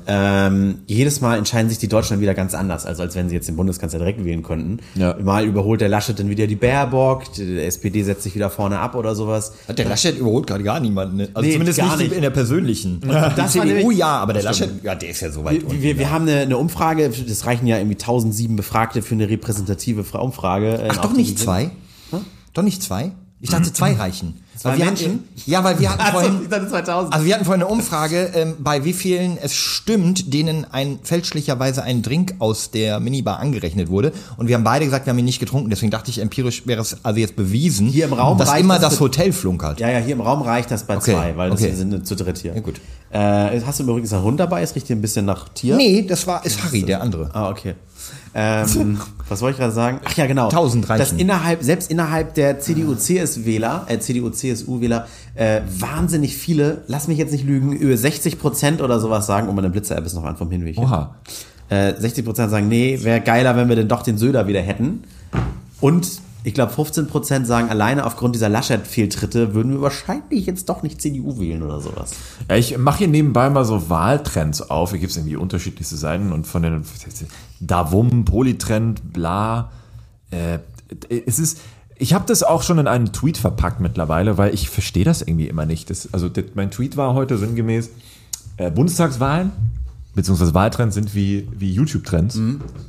Ähm, jedes Mal entscheiden sich die Deutschen wieder ganz anders, also als wenn sie jetzt den Bundeskanzler direkt wählen könnten. Ja. Mal überholt der Laschet dann wieder die Baerbock, die SPD setzt sich wieder vorne ab oder sowas. Hat der Laschet überholt gerade gar niemanden. ne? Also Nee, zumindest gar nicht, nicht. in der persönlichen. Das die war CDU nämlich- ja, aber der Laschet, stimmt. ja, der ist ja so weit Wir, unten. wir, wir haben eine, eine Umfrage, das reichen ja irgendwie 1007 Befragte für eine repräsentative Fra- Umfrage. äh, Ach, doch nicht zwei? Doch nicht zwei? Ich dachte, zwei reichen. Zwei Weil wir Menschen? hatten, ja, weil wir hatten vorhin, ich dachte 2000. also wir hatten vorhin eine Umfrage, ähm, bei wie vielen es stimmt, denen ein fälschlicherweise ein Drink aus der Minibar angerechnet wurde. Und wir haben beide gesagt, wir haben ihn nicht getrunken. Deswegen dachte ich, empirisch wäre es also jetzt bewiesen, Hier im Raum dass reicht immer das das Hotel flunkert. ja, ja, hier im Raum reicht das bei Okay, zwei, weil das okay. wir sind zu dritt hier. Ja, gut. Äh, hast du übrigens einen Hund dabei? Ist richtig ein bisschen nach Tier? Nee, das war, ist Harry, der andere. Ah, okay. Ähm, was wollte ich gerade sagen? Ach ja, genau. Tausend reichen. Dass innerhalb, selbst innerhalb der CDU-CS-Wähler, äh, CDU-CSU-Wähler, äh, wahnsinnig viele, lass mich jetzt nicht lügen, über 60 Prozent oder sowas sagen, oh, meine Blitzer-App ist noch an vom Hinweg. Oha. Äh, 60 Prozent sagen, nee, wäre geiler, wenn wir denn doch den Söder wieder hätten. Und ich glaube, 15 Prozent sagen, alleine aufgrund dieser Laschet-Fehltritte würden wir wahrscheinlich jetzt doch nicht CDU wählen oder sowas. Ja, ich mache hier nebenbei mal so Wahltrends auf. Hier gibt es irgendwie unterschiedlichste Seiten und von den Davum, Polytrend, bla. Äh, es ist, ich habe das auch schon in einen Tweet verpackt mittlerweile, weil ich verstehe das irgendwie immer nicht. Das, also das, mein Tweet war heute sinngemäß, äh, Bundestagswahlen beziehungsweise Wahltrends sind wie, wie YouTube-Trends.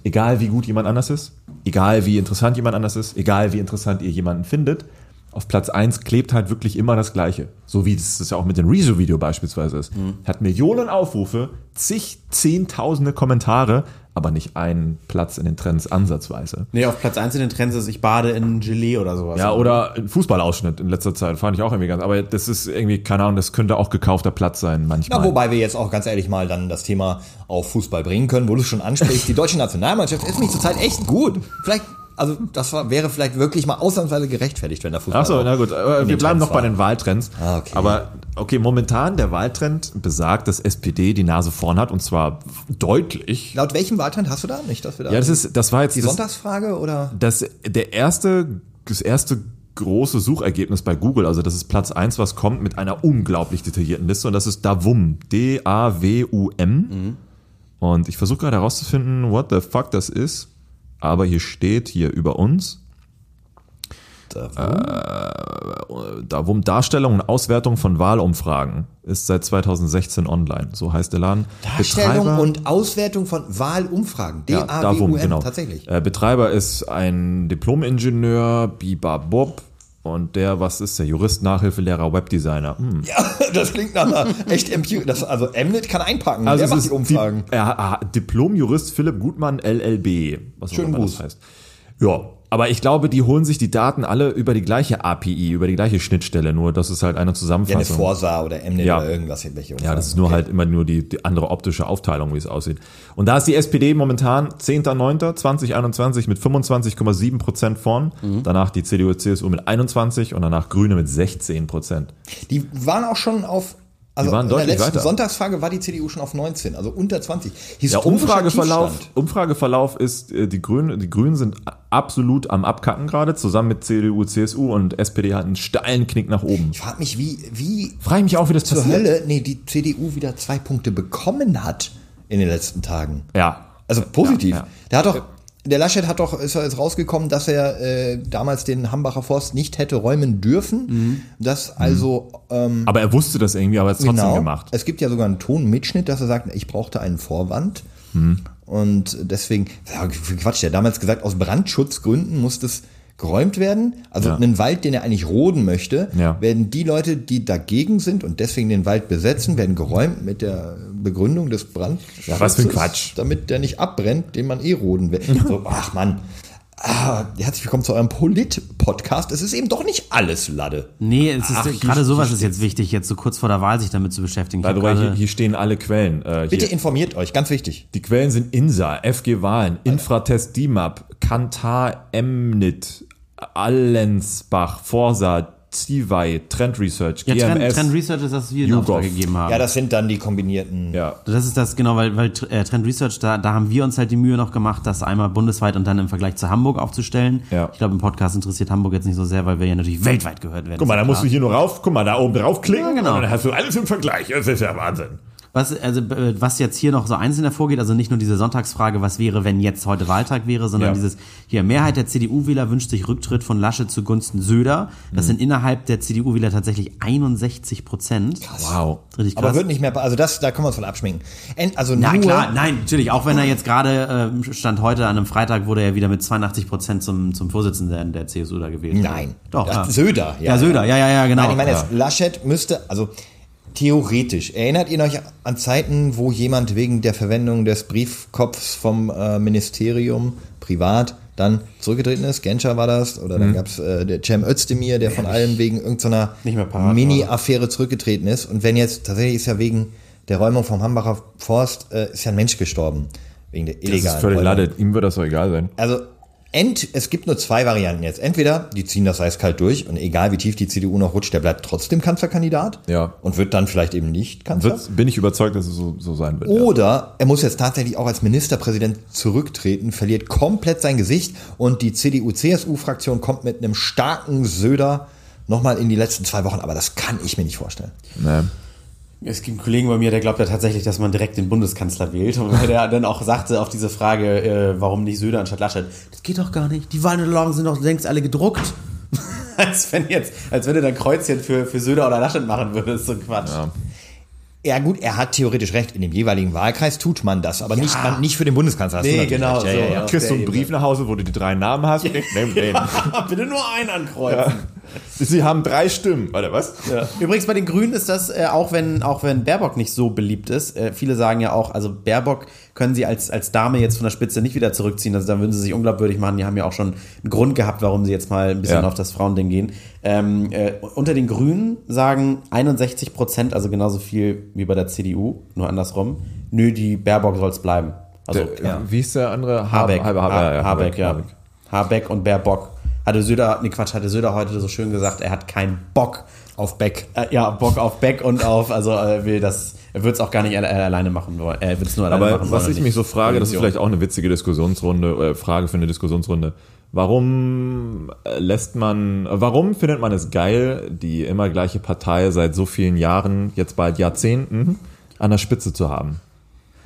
Egal wie gut jemand anders ist, egal wie interessant jemand anders ist, egal wie interessant ihr jemanden findet, auf Platz 1 klebt halt wirklich immer das Gleiche. So wie das, das ja auch mit dem Rezo-Video beispielsweise ist. Hat Millionen Aufrufe, zig, zehntausende Kommentare, aber nicht einen Platz in den Trends ansatzweise. Nee, auf Platz 1 in den Trends ist, ich bade in Gelee oder sowas. Ja, oder ein Fußballausschnitt in letzter Zeit, fand ich auch irgendwie ganz. Aber das ist irgendwie, keine Ahnung, das könnte auch gekaufter Platz sein manchmal. Ja, wobei wir jetzt auch ganz ehrlich mal dann das Thema auf Fußball bringen können, wo du es schon ansprichst. Die deutsche Nationalmannschaft ist mich zurzeit echt gut. Vielleicht, also das war, wäre vielleicht wirklich mal ausnahmsweise gerechtfertigt, wenn der Fußball. Ach so, auch na gut, wir bleiben Trends noch bei war. den Wahltrends. Ah, okay. Aber okay, momentan der Wahltrend besagt, dass SPD die Nase vorn hat und zwar deutlich. Laut welchem Wahltrend hast du da? Nicht, dass wir da. Ja, das ist, das war jetzt die das, Sonntagsfrage oder? das, der erste, das erste große Suchergebnis bei Google, also das ist Platz eins, was kommt mit einer unglaublich detaillierten Liste und das ist Davum, D-A-W-U-M. Und ich versuche gerade herauszufinden, what the fuck das ist, aber hier steht hier über uns Da Wum Darstellung und Auswertung von Wahlumfragen ist seit 2016 online. So heißt der Laden. Darstellung Betreiber- und Auswertung von Wahlumfragen. ja, D-A-W-U-M, Davum, genau. tatsächlich. Äh, Betreiber ist ein Diplom-Ingenieur, Biba Bob. Und der, was ist der? Jurist, Nachhilfelehrer, Webdesigner. Hm. Ja, das klingt nach einer echt MQ. Das, also Mnet kann einpacken. Also der macht ist die Umfragen. Di er, Diplom-Jurist Philipp Gutmann, LLB. Was auch immer Gruß. das heißt. Ja, aber ich glaube, die holen sich die Daten alle über die gleiche API, über die gleiche Schnittstelle, nur das ist halt eine Ja, eine Zusammenfassung. Forsa oder Mnet Ja. oder irgendwas. Welche Ja, das ist nur Okay. halt immer nur die, die andere optische Aufteilung, wie es aussieht. Und da ist die SPD momentan 10.09.2021 mit 25,7 Prozent vorn. Mhm. Danach die CDU, CSU mit 21 und danach Grüne mit 16 Prozent. Die waren auch schon auf. Also waren in der letzten weiter. Sonntagsfrage war die CDU schon auf 19, also unter 20. Der Umfrageverlauf, Tiefstand. Umfrageverlauf ist, äh, die Grünen, die Grünen sind absolut am Abkacken gerade, zusammen mit CDU, CSU und SPD hat einen steilen Knick nach oben. Ich frage mich, wie, wie Frage ich mich auch, wie das zur passiert. Hölle nee, die CDU wieder zwei Punkte bekommen hat in den letzten Tagen. Ja. Also positiv. Ja, ja. Der hat doch, der Laschet hat doch, ist jetzt rausgekommen, dass er äh, damals den Hambacher Forst nicht hätte räumen dürfen. Mhm. Das also ähm, Aber er wusste das irgendwie, aber er hat es trotzdem genau. gemacht. Es gibt ja sogar einen Tonmitschnitt, dass er sagt, ich brauchte einen Vorwand. Mhm. Und deswegen, ja, Quatsch, der hat damals gesagt, aus Brandschutzgründen muss das geräumt werden. Also Ja. einen Wald, den er eigentlich roden möchte, Ja. werden die Leute, die dagegen sind und deswegen den Wald besetzen, werden geräumt mit der Begründung des Brandschutzes. Ja, was für ein Quatsch. Damit der nicht abbrennt, den man eh roden will. So, ach Mann. Ah, herzlich willkommen zu eurem Polit-Podcast. Es ist eben doch nicht alles Lade. Nee, es ist Ach, hier- gerade sowas hier ist jetzt wichtig, jetzt so kurz vor der Wahl sich damit zu beschäftigen. Ich By the way, hier, hier stehen alle Quellen. Äh, Bitte hier. informiert euch, ganz wichtig. Die Quellen sind INSA, FG Wahlen, Infratest DIMAP, Kantar Emnit, Allensbach, Forsa, Ziwei, Trend Research, ja, Trend, GMS. Trend Research ist, das wir in. Auftrag gegeben haben. Ja, das sind dann die kombinierten. ja. Das ist das, genau, weil, weil äh, Trend Research, da, da haben wir uns halt die Mühe noch gemacht, das einmal bundesweit und dann im Vergleich zu Hamburg aufzustellen. Ja. Ich glaube, im Podcast interessiert Hamburg jetzt nicht so sehr, weil wir ja natürlich weltweit gehört werden. Guck mal, da musst du hier nur rauf, guck mal, da oben draufklicken Ja, genau. und dann hast du alles im Vergleich. Das ist ja Wahnsinn. Was, also, äh, was jetzt hier noch so einzeln hervorgeht, also nicht nur diese Sonntagsfrage, was wäre, wenn jetzt heute Wahltag wäre, sondern Ja. dieses, hier, Mehrheit der CDU-Wähler wünscht sich Rücktritt von Laschet zugunsten Söder. Mhm. Das sind innerhalb der CDU-Wähler tatsächlich 61 Prozent. Wow. Richtig krass. Aber wird nicht mehr, also das, da können wir uns von abschminken. En- Also Na nur, klar, nein, natürlich. Auch wenn er jetzt gerade äh, stand heute an einem Freitag, wurde er wieder mit 82 Prozent zum, zum Vorsitzenden der CSU da gewählt. Nein. Doch. Ja. Söder. Ja, Söder, ja, ja, ja, genau. Nein, ich meine ja. jetzt, Laschet müsste, also theoretisch, erinnert ihr euch an Zeiten, wo jemand wegen der Verwendung des Briefkopfs vom äh, Ministerium privat dann zurückgetreten ist? Genscher war das? Oder Mhm. dann gab's äh, der Cem Özdemir, der von allem wegen irgendeiner. Mini-Affäre zurückgetreten ist. Und wenn jetzt, tatsächlich ist ja wegen der Räumung vom Hambacher Forst, äh, ist ja ein Mensch gestorben. Wegen der Das illegalen ist völlig Räumung. ladet. Ihm wird das doch egal sein. Also ent, es gibt nur zwei Varianten jetzt. Entweder die ziehen das eiskalt durch und egal wie tief die CDU noch rutscht, der bleibt trotzdem Kanzlerkandidat Ja. und wird dann vielleicht eben nicht Kanzler. Wird, bin ich überzeugt, dass es so, so sein wird. ja. Oder er muss jetzt tatsächlich auch als Ministerpräsident zurücktreten, verliert komplett sein Gesicht und die CDU-CSU-Fraktion kommt mit einem starken Söder nochmal in die letzten zwei Wochen. Aber das kann ich mir nicht vorstellen. Nee. Es gibt einen Kollegen bei mir, der glaubt ja tatsächlich, dass man direkt den Bundeskanzler wählt. Und weil der dann auch sagte auf diese Frage, äh, warum nicht Söder anstatt Laschet, das geht doch gar nicht. Die Wahlunterlagen sind doch längst alle gedruckt. als wenn jetzt, als wenn du dein Kreuzchen für, für Söder oder Laschet machen würdest, so Quatsch. Ja. Ja gut, er hat theoretisch recht. In dem jeweiligen Wahlkreis tut man das, aber nicht, man, nicht für den Bundeskanzler. Hast du Nee, genau recht. Ja, so. ja, ja. Du kriegst so einen Brief nach Hause, wo du die drei Namen hast. und ich nehm den. Bitte nur einen ankreuzen. Sie haben drei Stimmen. Warte, was? Ja. Übrigens bei den Grünen ist das, äh, auch wenn auch wenn Baerbock nicht so beliebt ist, äh, viele sagen ja auch, also Baerbock können sie als, als Dame jetzt von der Spitze nicht wieder zurückziehen, also da würden sie sich unglaubwürdig machen, die haben ja auch schon einen Grund gehabt, warum sie jetzt mal ein bisschen Ja. auf das Frauending gehen. Ähm, äh, unter den Grünen sagen 61 Prozent, also genauso viel wie bei der CDU, nur andersrum, nö, die Baerbock soll's bleiben. Also Der, Wie ist der andere? Habeck, Habeck, Ha- Habeck, Habeck, ja. Habeck und Baerbock. Hatte Söder, nee Quatsch, hatte Söder heute so schön gesagt, er hat keinen Bock Auf Beck. äh, ja, Bock auf Beck und auf, also er will das, er wird es auch gar nicht alle, alleine machen wollen. Er will es nur alleine Aber machen was ich mich so frage, das ist vielleicht auch eine witzige Diskussionsrunde, äh, Frage für eine Diskussionsrunde. Warum äh, lässt man, äh, warum findet man es geil, die immer gleiche Partei seit so vielen Jahren, jetzt bald Jahrzehnten, an der Spitze zu haben?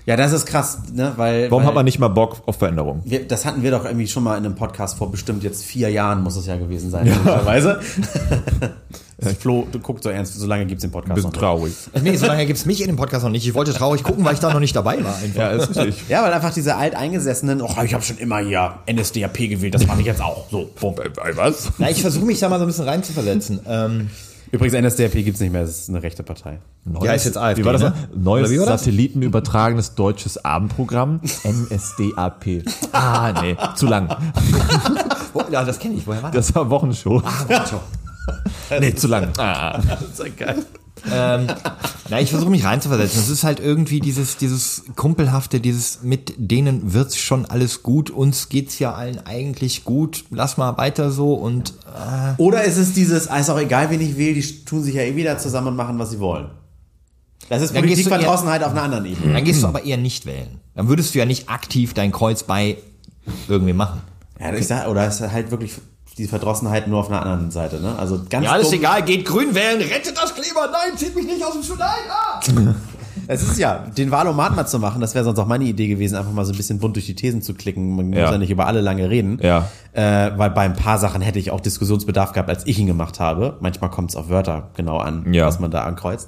Ja, das ist krass, ne? Weil, Warum weil hat man nicht mal Bock auf Veränderung? wir, das hatten wir doch irgendwie schon mal in einem Podcast vor bestimmt jetzt vier Jahren, muss es ja gewesen sein, möglicherweise. Flo, du guckst so ernst, so lange gibt's den Podcast noch nicht. traurig. Nee, so lange gibt's mich in dem Podcast noch nicht. Ich wollte traurig gucken, weil ich da noch nicht dabei war. Einfach. Ja, ist richtig. Ja, weil einfach diese alteingesessenen, oh, ich habe schon immer hier NSDAP gewählt, das mache ich jetzt auch. So, bumm. Was? Na, ich versuche mich da mal so ein bisschen reinzuversetzen. Ähm, Übrigens, NSDAP gibt's nicht mehr, das ist eine rechte Partei. ja, ist jetzt AfD, Wie war das? ne? Neues war das? satellitenübertragenes deutsches Abendprogramm. NSDAP. Ah, nee, zu lang. Ja, das kenne ich. Woher war das? Das war Wochenshow. Ah, Nee, zu lang. Ah. Das ist ja geil. Ähm, na, ich versuche mich reinzuversetzen. Es ist halt irgendwie dieses, dieses Kumpelhafte, dieses mit denen wird's schon alles gut. Uns geht's ja allen eigentlich gut. Lass mal weiter so und äh, Oder ist es dieses, ah, ist auch egal, wen ich wähle, die tun sich ja eh wieder zusammen und machen, was sie wollen. Das ist Politikverdrossenheit auf einer anderen Ebene. dann gehst du aber eher nicht wählen. Dann würdest du ja nicht aktiv dein Kreuz bei irgendwie machen. Ja, ich sag, oder ist halt wirklich die Verdrossenheit nur auf einer anderen Seite, ne? Also ganz Ja, alles egal, geht grün wählen, rettet das Kleber, nein, zieht mich nicht aus dem Schuh, nein, ah! Es ist ja, den Wahlomat mal zu machen, das wäre sonst auch meine Idee gewesen, einfach mal so ein bisschen bunt durch die Thesen zu klicken. Man Ja. muss ja nicht über alle lange reden. Ja. Äh, weil bei ein paar Sachen hätte ich auch Diskussionsbedarf gehabt, als ich ihn gemacht habe. Manchmal kommt es auf Wörter genau an, Ja. was man da ankreuzt.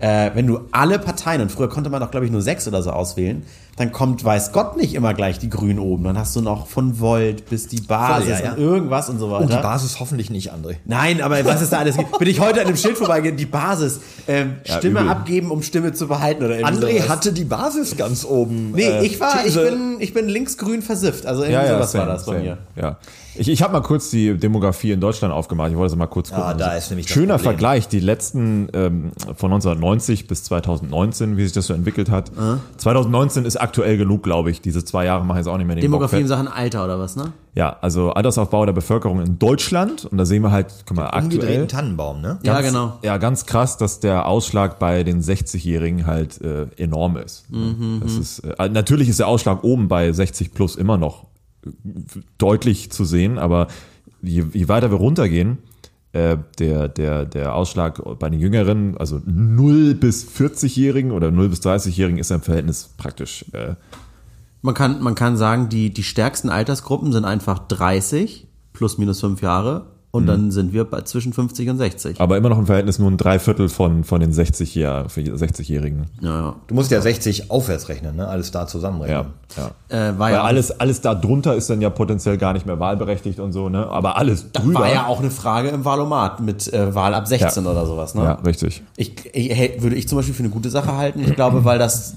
Äh, wenn du alle Parteien, und früher konnte man doch, glaube ich, nur sechs oder so auswählen, dann kommt, weiß Gott, nicht immer gleich die Grünen oben. Dann hast du noch von Volt bis die Basis Voll, ja, ja. und irgendwas und so weiter. Und die Basis hoffentlich nicht, André. Nein, aber was ist da alles? gibt? Bin ich heute an dem Schild vorbeigegangen, die Basis. Ähm, Stimme übel. abgeben, um Stimme zu behalten oder André sowas. hatte die Basis ganz oben. Nee, äh, ich war, ich bin, ich bin linksgrün versifft. Also irgendwie Ja, ja, sowas same, war das bei same. mir. Ja. Ich, ich habe mal kurz die Demografie in Deutschland aufgemacht. Ich wollte es mal kurz gucken. Ah, da ist nämlich Schöner. Vergleich. Die letzten ähm, von 1990 bis 2019, wie sich das so entwickelt hat. 2019 ist aktuell genug, glaube ich. Diese zwei Jahre machen jetzt auch nicht mehr den Demografie Bock in. Sachen Alter oder was, ne? Ja, also Altersaufbau der Bevölkerung in Deutschland. Und da sehen wir halt, guck mal, aktuell. umgedrehten Tannenbaum, ne? Ja, Ganz- genau. Ja, ganz krass, dass der Ausschlag bei den 60-Jährigen halt äh, enorm ist. Mhm, das ist äh, natürlich ist der Ausschlag oben bei 60 plus immer noch äh, deutlich zu sehen, aber je, je weiter wir runtergehen, äh, der, der, der Ausschlag bei den Jüngeren, also 0 bis 40-Jährigen oder 0 bis 30-Jährigen ist im Verhältnis praktisch äh, Man kann, man kann sagen, die, die stärksten Altersgruppen sind einfach 30 plus minus fünf Jahre und dann sind wir bei zwischen 50 und 60. aber immer noch im Verhältnis nur ein Dreiviertel von, von den 60-Jahr- 60-Jährigen. Ja, ja. Du musst ja 60 aufwärts rechnen, ne? Alles da Ja, zusammenrechnen. ja. Äh, war Weil ja alles, alles da drunter ist dann ja potenziell gar nicht mehr wahlberechtigt und so, ne? Aber alles drüber. war ja auch eine Frage im Wahlomat mit äh, Wahl ab 16 Ja. oder sowas, ne? Ja, richtig. Ich, ich, würde ich zum Beispiel für eine gute Sache halten. Ich glaube, weil das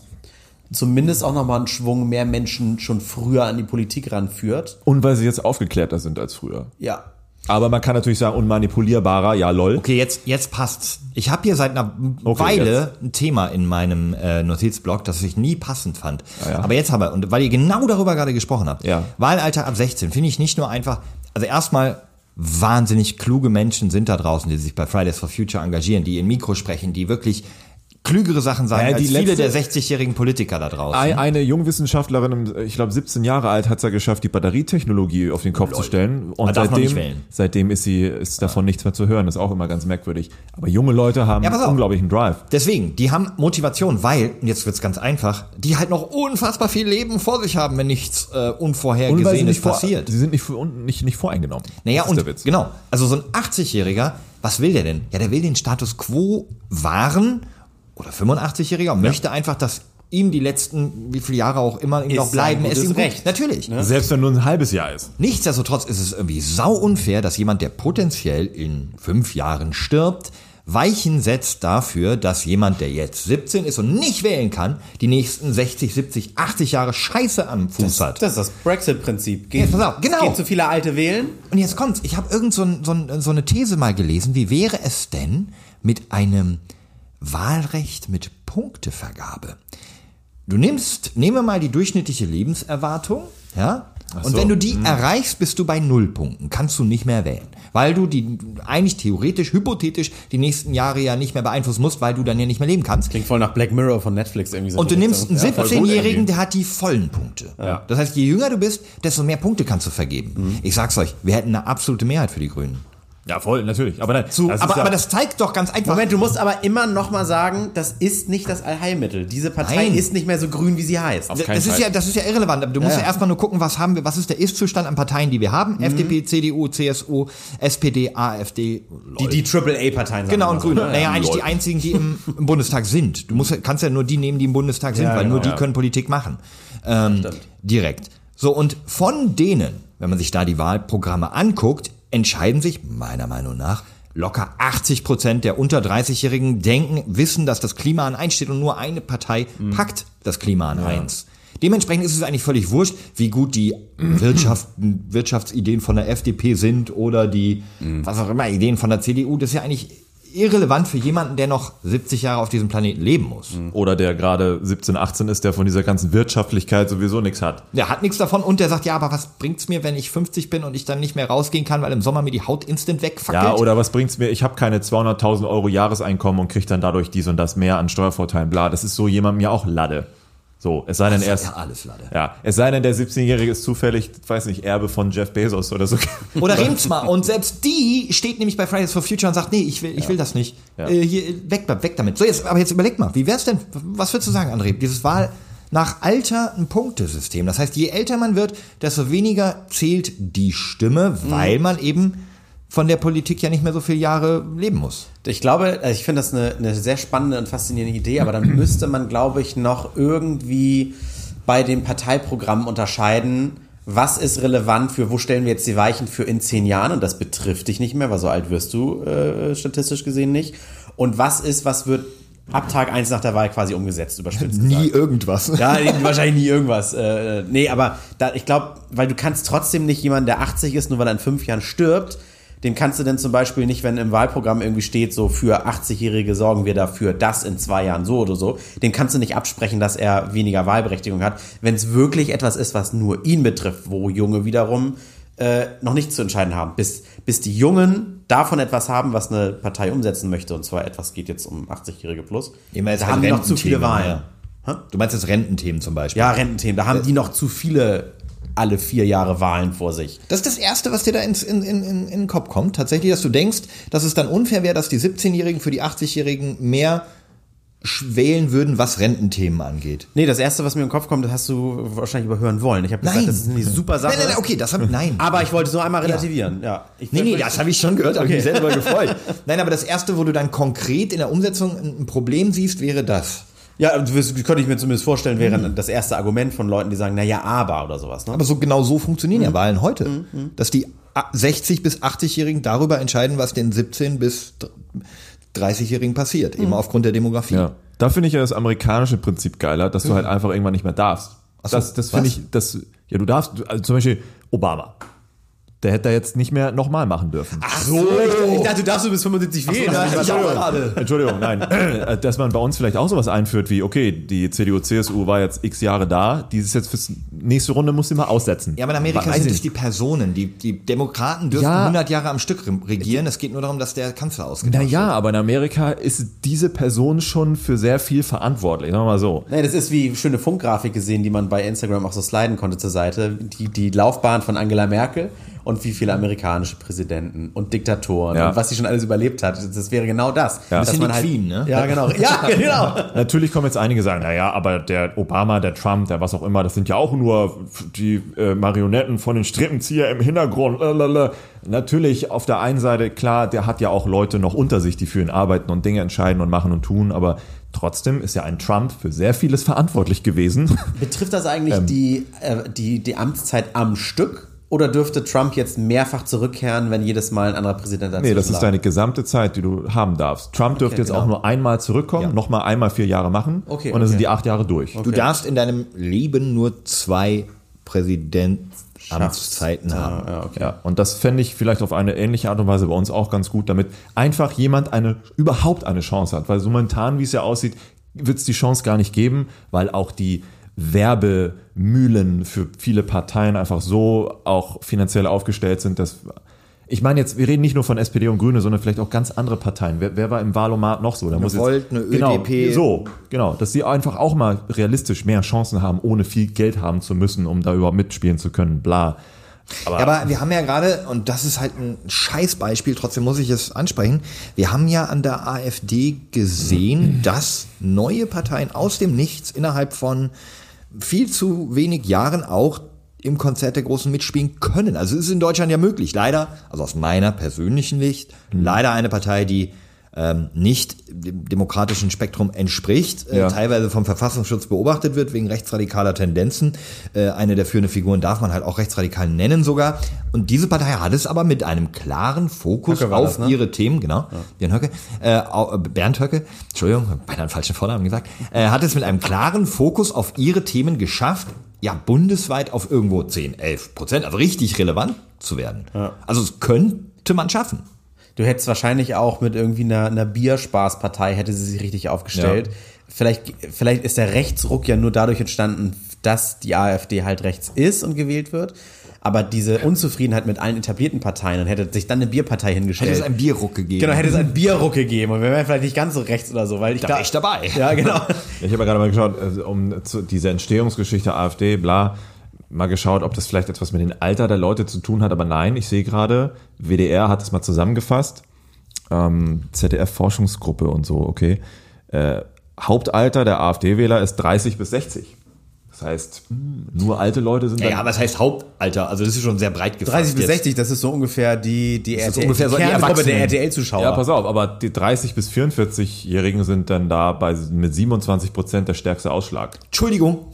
zumindest auch nochmal einen Schwung mehr Menschen schon früher an die Politik ranführt. Und weil sie jetzt aufgeklärter sind als früher. Ja. Aber man kann natürlich sagen, unmanipulierbarer, ja lol. Okay, jetzt, jetzt passt's. Ich habe hier seit einer Okay, Weile ein Thema in meinem äh, Notizblock, das ich nie passend fand. Ah, ja. Aber jetzt haben wir, und weil ihr genau darüber gerade gesprochen habt, Ja. Wahlalter ab 16 finde ich nicht nur einfach, also erstmal wahnsinnig kluge Menschen sind da draußen, die sich bei Fridays for Future engagieren, die in Mikro sprechen, die wirklich klügere Sachen sagen Ja, die als viele der 60-jährigen Politiker da draußen. Ein, eine Jungwissenschaftlerin, ich glaube 17 Jahre alt, hat es ja geschafft, die Batterietechnologie auf den Kopf zu stellen. Und seitdem, seitdem ist sie, ist davon nichts mehr zu hören. Das ist auch immer ganz merkwürdig. Aber junge Leute haben Ja, unglaublichen Drive. Deswegen, die haben Motivation, weil, und jetzt wird's ganz einfach, die halt noch unfassbar viel Leben vor sich haben, wenn nichts äh, Unvorhergesehenes nicht, vor, passiert. sie sind nicht, vor- nicht, nicht voreingenommen. Naja, und Witz. genau, also so ein 80-Jähriger, was will der denn? Ja, der will den Status quo wahren oder 85-Jähriger und möchte einfach, dass ihm die letzten, wie viele Jahre auch immer, ihm Ist noch bleiben. gutes ihm gut- Recht. Natürlich. Selbst wenn nur ein halbes Jahr ist. Nichtsdestotrotz ist es irgendwie sau unfair, dass jemand, der potenziell in fünf Jahren stirbt, Weichen setzt dafür, dass jemand, der jetzt 17 ist und nicht wählen kann, die nächsten 60, 70, 80 Jahre Scheiße am Fuß hat. Das ist das Brexit-Prinzip. Pass auf, genau. Gehen zu viele Alte wählen. Und jetzt kommt's. Ich habe irgend so, ein, so, ein, so eine These mal gelesen. Wie wäre es denn mit einem Wahlrecht mit Punktevergabe? Du nimmst, nehme mal die durchschnittliche Lebenserwartung, ja? Und so, wenn du die erreichst, bist du bei null Punkten. Kannst du nicht mehr wählen. Weil du die eigentlich theoretisch, hypothetisch die nächsten Jahre ja nicht mehr beeinflussen musst, weil du dann ja nicht mehr leben kannst. Klingt voll nach Black Mirror von Netflix irgendwie so. Und du nimmst einen Ja, voll gut 17-Jährigen, irgendwie. der hat die vollen Punkte. Das heißt, je jünger du bist, desto mehr Punkte kannst du vergeben. Ich sag's euch, wir hätten eine absolute Mehrheit für die Grünen. Ja, voll, natürlich. Aber, dann, Zu, das aber, ja, aber das zeigt doch ganz einfach. Moment, du musst aber immer noch mal sagen, das ist nicht das Allheilmittel. Diese Partei Nein. ist nicht mehr so grün, wie sie heißt. Auf das ist Fall. ja, das ist ja irrelevant. Du musst ja, Ja. erstmal nur gucken, was haben wir, was ist der Ist-Zustand an Parteien, die wir haben? FDP, CDU, CSU, SPD, AfD, Die, die AAA-Parteien Genau, und Grüne. Ja, naja, eigentlich lol. die einzigen, die im, im Bundestag sind. Du musst, kannst ja nur die nehmen, die im Bundestag sind, Ja, weil genau, nur die ja. können Politik machen. Ähm, direkt. So, und von denen, wenn man sich da die Wahlprogramme anguckt, entscheiden sich, meiner Meinung nach, locker 80 Prozent der unter 30-Jährigen denken, wissen, dass das Klima an eins steht und nur eine Partei packt das Klima an eins. Dementsprechend ist es eigentlich völlig wurscht, wie gut die Wirtschaft, Wirtschaftsideen von der FDP sind oder die, was auch immer, Ideen von der CDU. Das ist ja eigentlich irrelevant für jemanden, der noch 70 Jahre auf diesem Planeten leben muss. oder der gerade 17, 18 ist, der von dieser ganzen Wirtschaftlichkeit sowieso nichts hat. Der hat nichts davon und der sagt, ja, aber was bringt's mir, wenn ich 50 bin und ich dann nicht mehr rausgehen kann, weil im Sommer mir die Haut instant wegfackelt? Ja, oder was bringt's mir? Ich habe keine 200.000 Euro Jahreseinkommen und kriege dann dadurch dies und das mehr an Steuervorteilen. Bla, das ist so jemandem ja auch Lade. So, es sei denn, er ist, ja alles Lade. ja, es sei denn, der 17-Jährige ist zufällig, weiß nicht, Erbe von Jeff Bezos oder so. Oder Remsma. Und selbst die steht nämlich bei Fridays for Future und sagt, nee, ich will, ich will das nicht. Ja. Äh, hier, weg, weg damit. So, jetzt, aber jetzt überleg mal, wie wär's denn, was würdest du sagen, André? Dieses Wahl nach Alter ein Punktesystem. Das heißt, je älter man wird, desto weniger zählt die Stimme, weil man eben von der Politik ja nicht mehr so viele Jahre leben muss. Ich glaube, also ich finde das eine, eine sehr spannende und faszinierende Idee, aber dann müsste man, glaube ich, noch irgendwie bei den Parteiprogrammen unterscheiden, was ist relevant für, wo stellen wir jetzt die Weichen für in zehn Jahren und das betrifft dich nicht mehr, weil so alt wirst du äh, statistisch gesehen nicht. Und was ist, was wird ab Tag eins nach der Wahl quasi umgesetzt, überspitzt gesagt. Nie irgendwas. Ja, wahrscheinlich nie irgendwas. Äh, nee, aber da, ich glaube, weil du kannst trotzdem nicht jemanden, der 80 ist, nur weil er in fünf Jahren stirbt, dem kannst du denn zum Beispiel nicht, wenn im Wahlprogramm irgendwie steht, so für 80-Jährige sorgen wir dafür, das in zwei Jahren so oder so, dem kannst du nicht absprechen, dass er weniger Wahlberechtigung hat. Wenn es wirklich etwas ist, was nur ihn betrifft, wo Junge wiederum äh, noch nichts zu entscheiden haben, bis, bis die Jungen davon etwas haben, was eine Partei umsetzen möchte, und zwar etwas geht jetzt um 80-Jährige plus, da halt haben die noch zu viele Wahlen. ja. Du meinst jetzt Rententhemen zum Beispiel? Ja, Rententhemen. Da haben die noch zu viele alle vier Jahre Wahlen vor sich. Das ist das Erste, was dir da ins, in, in, in, in den Kopf kommt. Tatsächlich, dass du denkst, dass es dann unfair wäre, dass die 17-Jährigen für die 80-Jährigen mehr wählen würden, was Rententhemen angeht. Nee, das erste, was mir im Kopf kommt, das hast du wahrscheinlich überhören wollen. Ich habe gesagt, Nein. das ist eine super Sache. Nein, nein, nein, okay, das habe ich, nein. Aber ich wollte es nur einmal relativieren. Ja. Ich Nee, nee, das habe ich schon gehört, habe ich mich selber gefreut. Nein, aber das Erste, wo du dann konkret in der Umsetzung ein Problem siehst, wäre das. Ja, das könnte ich mir zumindest vorstellen, wäre das erste Argument von Leuten, die sagen, na ja, aber oder sowas. Ne? Aber so genau so funktionieren Mhm. ja Wahlen heute. Dass die a- 60 bis 80-Jährigen darüber entscheiden, was den 17 bis 30-Jährigen passiert, Mhm. eben aufgrund der Demografie. Ja. Da finde ich ja das amerikanische Prinzip geiler, dass du halt einfach irgendwann nicht mehr darfst. so, das das finde ich, das, ja, du darfst, also zum Beispiel Obama. Der hätte da jetzt nicht mehr nochmal machen dürfen. Ach so, ich, ich dachte, du darfst du bis 75 wählen. auch gerade. Entschuldigung, nein. Äh, Dass man bei uns vielleicht auch sowas einführt wie, okay, die CDU, CSU war jetzt x Jahre da, dieses jetzt fürs nächste Runde muss sie mal aussetzen. Ja, aber in Amerika Weiß sind es die Personen. Die, die Demokraten dürfen Ja. 100 Jahre am Stück re- regieren. Es geht nur darum, dass der Kanzler ausgetauscht Naja, aber in Amerika ist diese Person schon für sehr viel verantwortlich, sagen wir mal so. Nee, das ist wie schöne Funkgrafik gesehen, die man bei Instagram auch so sliden konnte zur Seite. Die, die Laufbahn von Angela Merkel und wie viele amerikanische Präsidenten und Diktatoren Ja. und was sie schon alles überlebt hat. Das wäre genau das. Ja. Dass Bisschen man die halt, Queen, ne? Ja, genau. Ja, genau. Natürlich kommen jetzt einige sagen, naja, aber der Obama, der Trump, der was auch immer, das sind ja auch nur die äh, Marionetten von den Strippenzieher im Hintergrund. Lalalala. Natürlich auf der einen Seite, klar, der hat ja auch Leute noch unter sich, die für ihn arbeiten und Dinge entscheiden und machen und tun, aber trotzdem ist ja ein Trump für sehr vieles verantwortlich gewesen. Betrifft das eigentlich Ähm. die, äh, die, die Amtszeit am Stück? Oder dürfte Trump jetzt mehrfach zurückkehren, wenn jedes Mal ein anderer Präsident dazu Nee, das ist lag? deine gesamte Zeit, die du haben darfst. Trump dürfte jetzt genau. auch nur einmal zurückkommen, Ja. nochmal einmal vier Jahre machen Okay, und dann sind okay. die acht Jahre durch. Du darfst in deinem Leben nur zwei Präsidentamtszeiten haben. Ja, okay. Ja, und das fände ich vielleicht auf eine ähnliche Art und Weise bei uns auch ganz gut, damit einfach jemand eine überhaupt eine Chance hat. Weil so momentan, wie es ja aussieht, wird es die Chance gar nicht geben, weil auch die Werbemühlen für viele Parteien einfach so auch finanziell aufgestellt sind, dass ich meine jetzt, wir reden nicht nur von SPD und Grüne, sondern vielleicht auch ganz andere Parteien. Wer, wer war im Wahlomat noch so? Da muss Volt, eine genau, ÖDP. So, genau, dass sie einfach auch mal realistisch mehr Chancen haben, ohne viel Geld haben zu müssen, um da überhaupt mitspielen zu können, bla. Aber, aber wir haben ja gerade, und das ist halt ein Scheißbeispiel, trotzdem muss ich es ansprechen, wir haben ja an der AfD gesehen, dass neue Parteien aus dem Nichts innerhalb von viel zu wenig Jahren auch im Konzert der Großen mitspielen können. Also es ist in Deutschland ja möglich. Leider, also aus meiner persönlichen Sicht, leider eine Partei, die ähm, nicht dem demokratischen Spektrum entspricht, äh, Ja. teilweise vom Verfassungsschutz beobachtet wird wegen rechtsradikaler Tendenzen. Äh, eine der führenden Figuren darf man halt auch rechtsradikal nennen sogar. Und diese Partei hat es aber mit einem klaren Fokus Höcke auf das, ne? ihre Themen, genau, Björn Höcke, äh, äh, Bernd Höcke, Entschuldigung, beinahe einen falschen Vornamen gesagt, äh, hat es mit einem klaren Fokus auf ihre Themen geschafft, ja, bundesweit auf irgendwo 10, 11 Prozent, also richtig relevant zu werden. Also es könnte man schaffen. Du hättest wahrscheinlich auch mit irgendwie einer, einer Bierspaßpartei hätte sie sich richtig aufgestellt. Vielleicht, vielleicht ist der Rechtsruck ja nur dadurch entstanden, dass die AfD halt rechts ist und gewählt wird. Aber diese Unzufriedenheit mit allen etablierten Parteien und hätte sich dann eine Bierpartei hingestellt. Hätte es einen Bierruck gegeben. genau, hätte es einen Bierruck gegeben und wir wären vielleicht nicht ganz so rechts oder so, weil ich Da da, ich dabei. Ja, genau. Ich habe ja gerade mal geschaut, also um zu, diese Entstehungsgeschichte AfD, bla, mal geschaut, ob das vielleicht etwas mit dem Alter der Leute zu tun hat, aber nein, ich sehe gerade, WDR hat es mal zusammengefasst, ähm, ZDF-Forschungsgruppe und so, okay. Äh, Hauptalter der AfD-Wähler ist 30 bis 60. Das heißt, hm, nur alte Leute sind Ja, dann ja, was heißt Hauptalter? Also das ist schon sehr breit gefasst. 30 bis jetzt. 60, das ist so ungefähr die, die ist RTL, ungefähr so die Kerngruppe der Erwachsenen. RTL-Zuschauer. Ja, pass auf, aber die 30 bis 44-Jährigen sind dann da bei mit 27 Prozent der stärkste Ausschlag. Entschuldigung.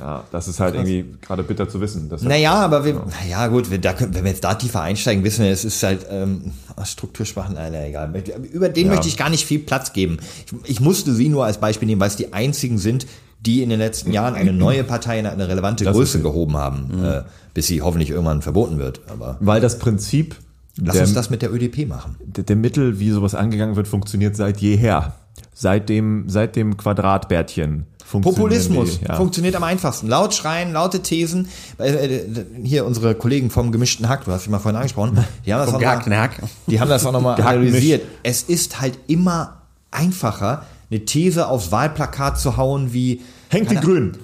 Ja, das ist halt irgendwie gerade bitter zu wissen. Naja, aber wir, naja gut, wir, da, wenn wir jetzt da tiefer einsteigen, wissen wir, es ist halt ähm, strukturschwach, nein, nein, egal. Über den Ja. möchte ich gar nicht viel Platz geben. Ich, ich musste sie nur als Beispiel nehmen, weil es die einzigen sind, die in den letzten Jahren eine neue Partei in eine relevante Das Größe gehoben haben, äh, bis sie hoffentlich irgendwann verboten wird. Aber weil das Prinzip lass der, uns das mit der ÖDP machen. der, der Mittel, wie sowas angegangen wird, funktioniert seit jeher. Seit dem, seit dem Quadratbärtchen. Populismus ja. funktioniert am einfachsten. Laut schreien, laute Thesen. Äh, äh, Hier unsere Kollegen vom gemischten Hack, du hast dich mal vorhin angesprochen, die haben das Vom auch mal- Hack. Die haben das auch nochmal Gehackten analysiert. Es ist halt immer einfacher, eine These aufs Wahlplakat zu hauen wie Hängt die Grünen.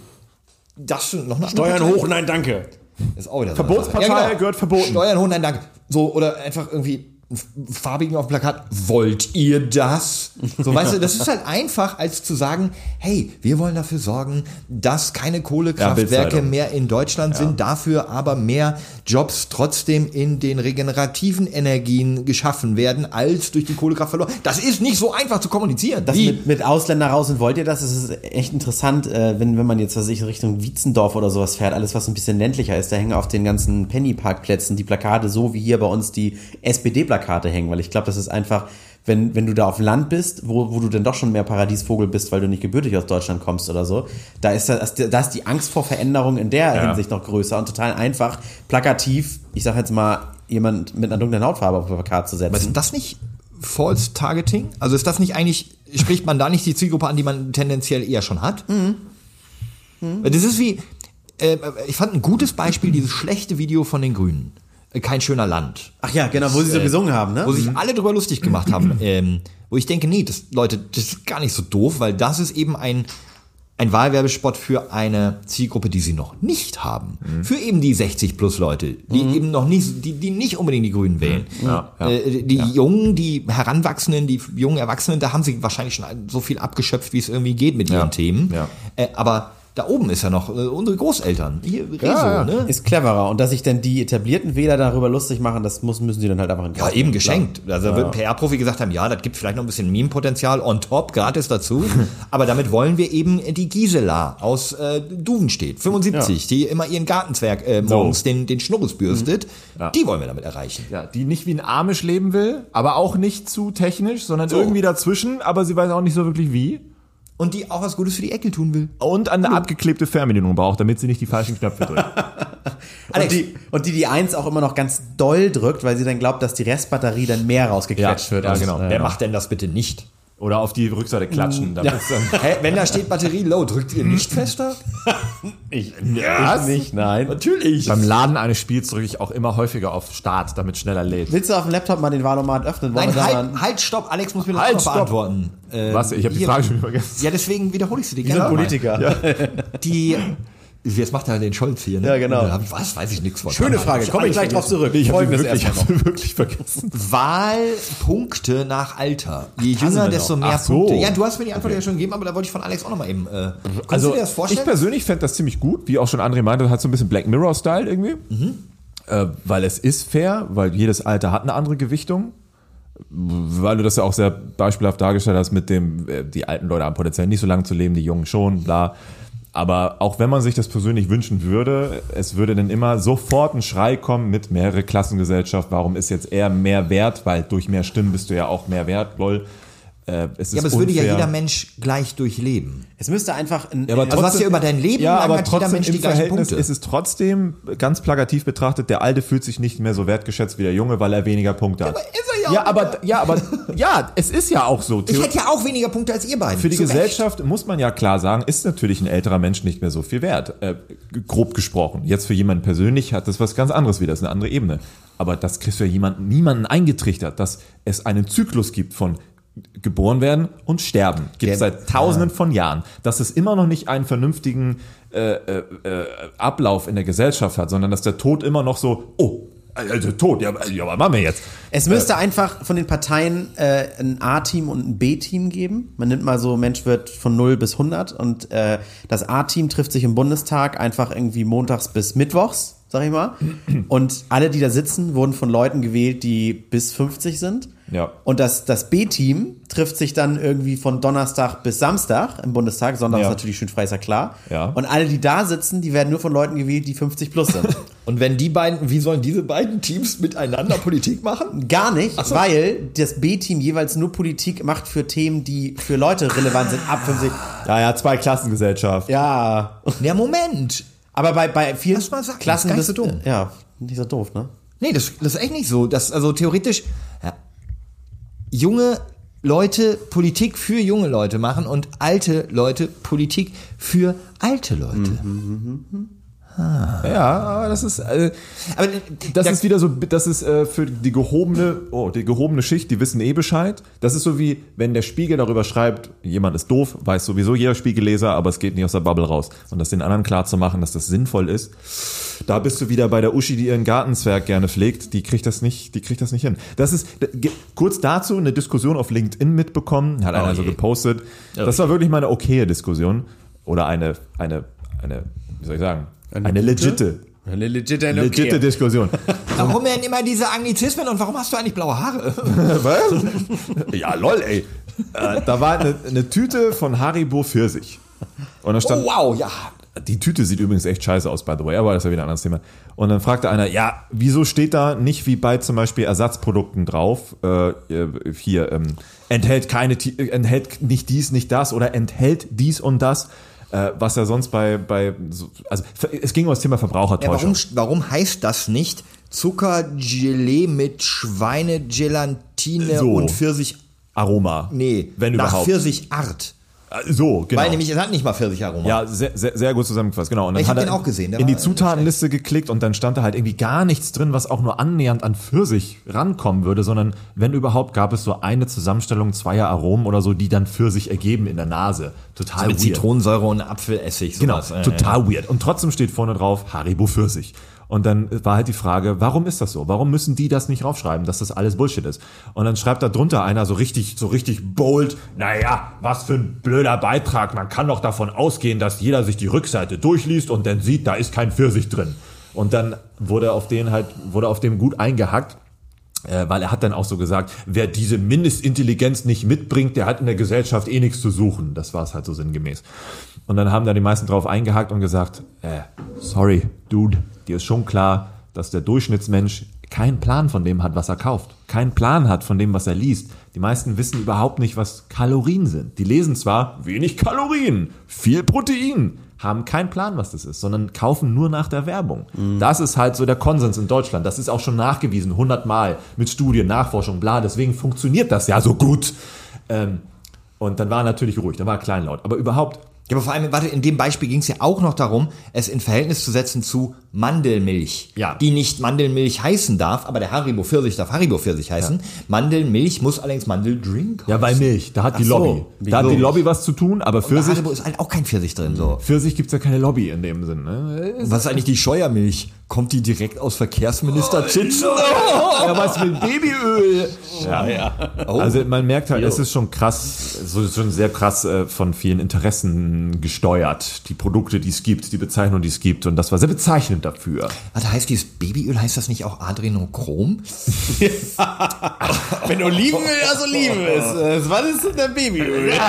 das noch eine Steuern hoch, nein, danke. ist auch wieder so Verbotspartei Sache. genau. gehört verboten. Steuern hoch, nein, danke. So, oder einfach irgendwie farbigen auf dem Plakat, wollt ihr das? So, weißt du, das ist halt einfach, als zu sagen, hey, wir wollen dafür sorgen, dass keine Kohlekraftwerke Bildzeitung. mehr in Deutschland sind, dafür aber mehr Jobs trotzdem in den regenerativen Energien geschaffen werden, als durch die Kohlekraft verloren. Das ist nicht so einfach zu kommunizieren. Das Wie? mit, mit Ausländer raus und wollt ihr das? Das ist echt interessant, äh, wenn, wenn man jetzt, was ich, Richtung Wietzendorf oder sowas fährt, alles was ein bisschen ländlicher ist, da hängen auf den ganzen Penny-Parkplätzen die Plakate so wie hier bei uns die SPD-Plakate hängen, weil ich glaube, das ist einfach, wenn, wenn du da auf Land bist, wo, wo du dann doch schon mehr Paradiesvogel bist, weil du nicht gebürtig aus Deutschland kommst oder so, da ist, das, da ist die Angst vor Veränderung in der Ja. Hinsicht noch größer und total einfach, plakativ, ich sag jetzt mal, jemand mit einer dunklen Hautfarbe auf ein Plakat zu setzen. Aber ist das nicht False Targeting? Also ist das nicht eigentlich, spricht man da nicht die Zielgruppe an, die man tendenziell eher schon hat? Weil Das ist wie, äh, ich fand ein gutes Beispiel dieses schlechte Video von den Grünen. Kein schöner Land. Ach ja, genau, wo sie so Äh, gesungen haben, ne? Wo sich alle drüber lustig gemacht haben. ähm, wo ich denke, nee, das, Leute, das ist gar nicht so doof, weil das ist eben ein, ein Wahlwerbespot für eine Zielgruppe, die sie noch nicht haben. Für eben die 60 plus Leute, die eben noch nicht, die, die nicht unbedingt die Grünen wählen. Ja, ja. Äh, die Jungen, die Heranwachsenden, die jungen Erwachsenen, da haben sie wahrscheinlich schon so viel abgeschöpft, wie es irgendwie geht mit ihren Themen. ja. Äh, aber da oben ist ja noch äh, unsere Großeltern. Hier, Rezo, ja. ne? ist cleverer. Und dass sich dann die etablierten Wähler darüber lustig machen, das muss, müssen sie dann halt einfach in Ja, Kauf eben nehmen. geschenkt. Also da wird ein PR-Profi gesagt haben, ja, das gibt vielleicht noch ein bisschen Meme-Potenzial on top, gratis dazu. Aber damit wollen wir eben die Gisela aus äh, Duvenstedt, 75, die immer ihren Gartenzwerg äh, morgens den, den Schnurres bürstet. Ja. Die wollen wir damit erreichen. Ja, die nicht wie ein Amish leben will, aber auch nicht zu technisch, sondern irgendwie dazwischen, aber sie weiß auch nicht so wirklich wie. Und die auch was Gutes für die Ecke tun will. Und eine abgeklebte Fernbedienung braucht, damit sie nicht die falschen Knöpfe drückt. Und die, und die die Eins auch immer noch ganz doll drückt, weil sie dann glaubt, dass die Restbatterie dann mehr rausgequetscht Ja, wird. ja, Und- genau. äh, Wer macht denn das bitte nicht? Oder auf die Rückseite klatschen. damit dann Hä, wenn da steht Batterie low, drückt ihr nicht fester? Ich, Was? ich nicht, nein. Natürlich. Beim Laden eines Spiels drücke ich auch immer häufiger auf Start, damit schneller lädt. Willst du auf dem Laptop mal den Wahlomat öffnen? Wollen Nein, halt, halt, stopp. Alex muss mir das Halt, noch beantworten. Ähm, Was? Ich habe die Frage schon vergessen. Ja, deswegen wiederhole ich sie dir Wir sind gerne. Politiker. Die, Jetzt macht er den Scholz hier, ne? Ja, genau. Hab was? Weiß ich nichts von. Schöne Frage, komme ich gleich drauf zurück. Ich habe wirklich, wirklich vergessen. Wahlpunkte nach Alter. Je sie jünger, desto mehr Ach so. Punkte. Ja, du hast mir die Antwort ja schon gegeben, aber da wollte ich von Alex auch nochmal eben. Äh, kannst Also du dir das vorstellen? ich persönlich fände das ziemlich gut, wie auch schon André meinte, hat so ein bisschen Black Mirror-Style irgendwie. Äh, weil es ist fair, weil jedes Alter hat eine andere Gewichtung. Weil du das ja auch sehr beispielhaft dargestellt hast mit dem, äh, die alten Leute haben potenziell nicht so lange zu leben, die Jungen schon, bla. Aber auch wenn man sich das persönlich wünschen würde, es würde dann immer sofort ein Schrei kommen mit mehrere Klassengesellschaft. Warum ist jetzt er mehr wert? Weil durch mehr Stimmen bist du ja auch mehr wert, lol. Äh, es ist ja, aber es würde ja jeder Mensch gleich durchleben. Es müsste einfach ein, Ja, aber Also du hast ja über dein Leben ja, lang aber hat jeder trotzdem Mensch im die gleichen Verhältnis Punkte. ist es trotzdem ganz plakativ betrachtet, der Alte fühlt sich nicht mehr so wertgeschätzt wie der Junge, weil er weniger Punkte hat. aber ist er ja ja, auch aber ja, aber ja, es ist ja auch so. ich hätte ja auch weniger Punkte als ihr beiden. Für die Zu Recht. Gesellschaft muss man ja klar sagen, ist natürlich ein älterer Mensch nicht mehr so viel wert. Äh, grob gesprochen. Jetzt für jemanden persönlich hat das was ganz anderes wieder, das ist eine andere Ebene. Aber das kriegst du ja jemanden, niemanden eingetrichtert, dass es einen Zyklus gibt von geboren werden und sterben. Gibt es seit tausenden von Jahren. Dass es immer noch nicht einen vernünftigen äh, äh, äh, Ablauf in der Gesellschaft hat, sondern dass der Tod immer noch so, oh, also Tod, ja, ja was machen wir jetzt? Es müsste einfach von den Parteien äh, ein A-Team und ein B-Team geben. Man nimmt mal so, Mensch wird von 0 bis 100 und äh, das A-Team trifft sich im Bundestag einfach irgendwie montags bis mittwochs, sag ich mal. Und alle, die da sitzen, wurden von Leuten gewählt, die bis 50 sind. Ja. Und das, das B-Team trifft sich dann irgendwie von Donnerstag bis Samstag im Bundestag. Sonntag Ja. ist natürlich schön frei, ist ja klar. Ja. Und alle, die da sitzen, die werden nur von Leuten gewählt, die 50 plus sind. Und wenn die beiden, wie sollen diese beiden Teams miteinander Politik machen? Gar nicht, weil das B-Team jeweils nur Politik macht für Themen, die für Leute relevant sind, ab 50. Ja, ja, zwei Klassengesellschaft. Ja. Ja, Moment. Aber bei, bei vielen Lass mal sagen, Klassen ist gar nicht so dumm. Ja, nicht so doof, ne? Nee, das, das ist echt nicht so. Das, also theoretisch, junge Leute Politik für junge Leute machen und alte Leute Politik für alte Leute. Ja, aber das ist, äh, Aber das da- ist wieder so, das ist äh, für die gehobene, oh, die gehobene Schicht, die wissen eh Bescheid. Das ist so wie, wenn der Spiegel darüber schreibt, jemand ist doof, weiß sowieso jeder Spiegelleser, aber es geht nicht aus der Bubble raus. Und das den anderen klar zu machen, dass das sinnvoll ist. Da bist du wieder bei der Uschi, die ihren Gartenzwerg gerne pflegt, die kriegt das nicht, die kriegt das nicht hin. Das ist, kurz dazu eine Diskussion auf LinkedIn mitbekommen, hat einer Oh so gepostet. Das war wirklich mal eine okaye Diskussion. Oder eine, eine, eine, wie soll ich sagen? Eine, legite, Eine legit eine legite Diskussion. warum denn immer diese Anglizismen und warum hast du eigentlich blaue Haare? Was? Ja, lol, ey. Äh, da war eine, eine Tüte von Haribo Pfirsich. Und da stand, Oh, wow, ja. Die Tüte sieht übrigens echt scheiße aus, by the way, aber das ist ja wieder ein anderes Thema. Und dann fragte einer, ja, wieso steht da nicht wie bei zum Beispiel Ersatzprodukten drauf, äh, hier, ähm, enthält keine, äh, enthält nicht dies, nicht das oder enthält dies und das, äh, was ja sonst bei, bei, so, also es ging um das Thema ja Verbrauchertäuschung. warum, warum heißt das nicht Zuckergelee mit Schweinegelatine So. und Pfirsich? Aroma. Nee, wenn nach überhaupt. Pfirsichart. Äh, So, genau. Weil nämlich es hat nicht mal Pfirsicharoma. Ja, sehr, sehr, sehr gut zusammengefasst, genau. Und dann Ich hat den er auch gesehen, der in die Zutatenliste geklickt und dann stand da halt irgendwie gar nichts drin, was auch nur annähernd an Pfirsich rankommen würde, sondern wenn überhaupt gab es so eine Zusammenstellung zweier Aromen oder so, die dann Pfirsich ergeben in der Nase. Total mit weird. Zitronensäure und Apfelessig. Genau, sowas. Äh, total weird. Und trotzdem steht vorne drauf Haribo Pfirsich. Und dann war halt die Frage, warum ist das so? Warum müssen die das nicht raufschreiben, dass das alles Bullshit ist? Und dann schreibt da drunter einer so richtig, so richtig bold, naja, was für ein blöder Beitrag. Man kann doch davon ausgehen, dass jeder sich die Rückseite durchliest und dann sieht, da ist kein Pfirsich drin. Und dann wurde auf den halt, wurde auf dem gut eingehackt. Äh, weil er hat dann auch so gesagt, wer diese Mindestintelligenz nicht mitbringt, der hat in der Gesellschaft eh nichts zu suchen. Das war es halt so sinngemäß. Und dann haben da die meisten drauf eingehakt und gesagt, äh, sorry, Dude, dir ist schon klar, dass der Durchschnittsmensch keinen Plan von dem hat, was er kauft. Keinen Plan hat von dem, was er liest. Die meisten wissen überhaupt nicht, was Kalorien sind. Die lesen zwar wenig Kalorien, viel Protein, haben keinen Plan, was das ist, sondern kaufen nur nach der Werbung. Das ist halt so der Konsens in Deutschland. Das ist auch schon nachgewiesen, hundertmal mit Studien, Nachforschung, bla. Deswegen funktioniert das ja so gut. Ähm, und dann war er natürlich ruhig, dann war er kleinlaut. Aber überhaupt, Ja, aber vor allem, warte, in dem Beispiel ging es ja auch noch darum, es in Verhältnis zu setzen zu Mandelmilch, Ja. die nicht Mandelmilch heißen darf, aber der Haribo Pfirsich darf Haribo Pfirsich heißen. Mandelmilch muss allerdings Mandeldrink Ja, weil Milch, da hat die Ach so, Lobby. Da hat die. Lobby was zu tun, aber Bei Pfirsich, Haribo ist halt auch kein Pfirsich drin, so. Pfirsich gibt's ja keine Lobby in dem Sinn. Ne? Was ist eigentlich die Scheuermilch? Kommt die direkt aus Verkehrsminister Tschitschen? Ja, was mit Babyöl? Ja, ja. Also man merkt halt, es ist schon krass, so ist schon sehr krass äh, von vielen Interessen gesteuert. Die Produkte, die es gibt, die Bezeichnung, die es gibt. Und das war sehr bezeichnend dafür. Warte, heißt dieses Babyöl, heißt das nicht auch Adrenochrom? Wenn Olivenöl aus Oliven ist, äh, was ist denn der Babyöl?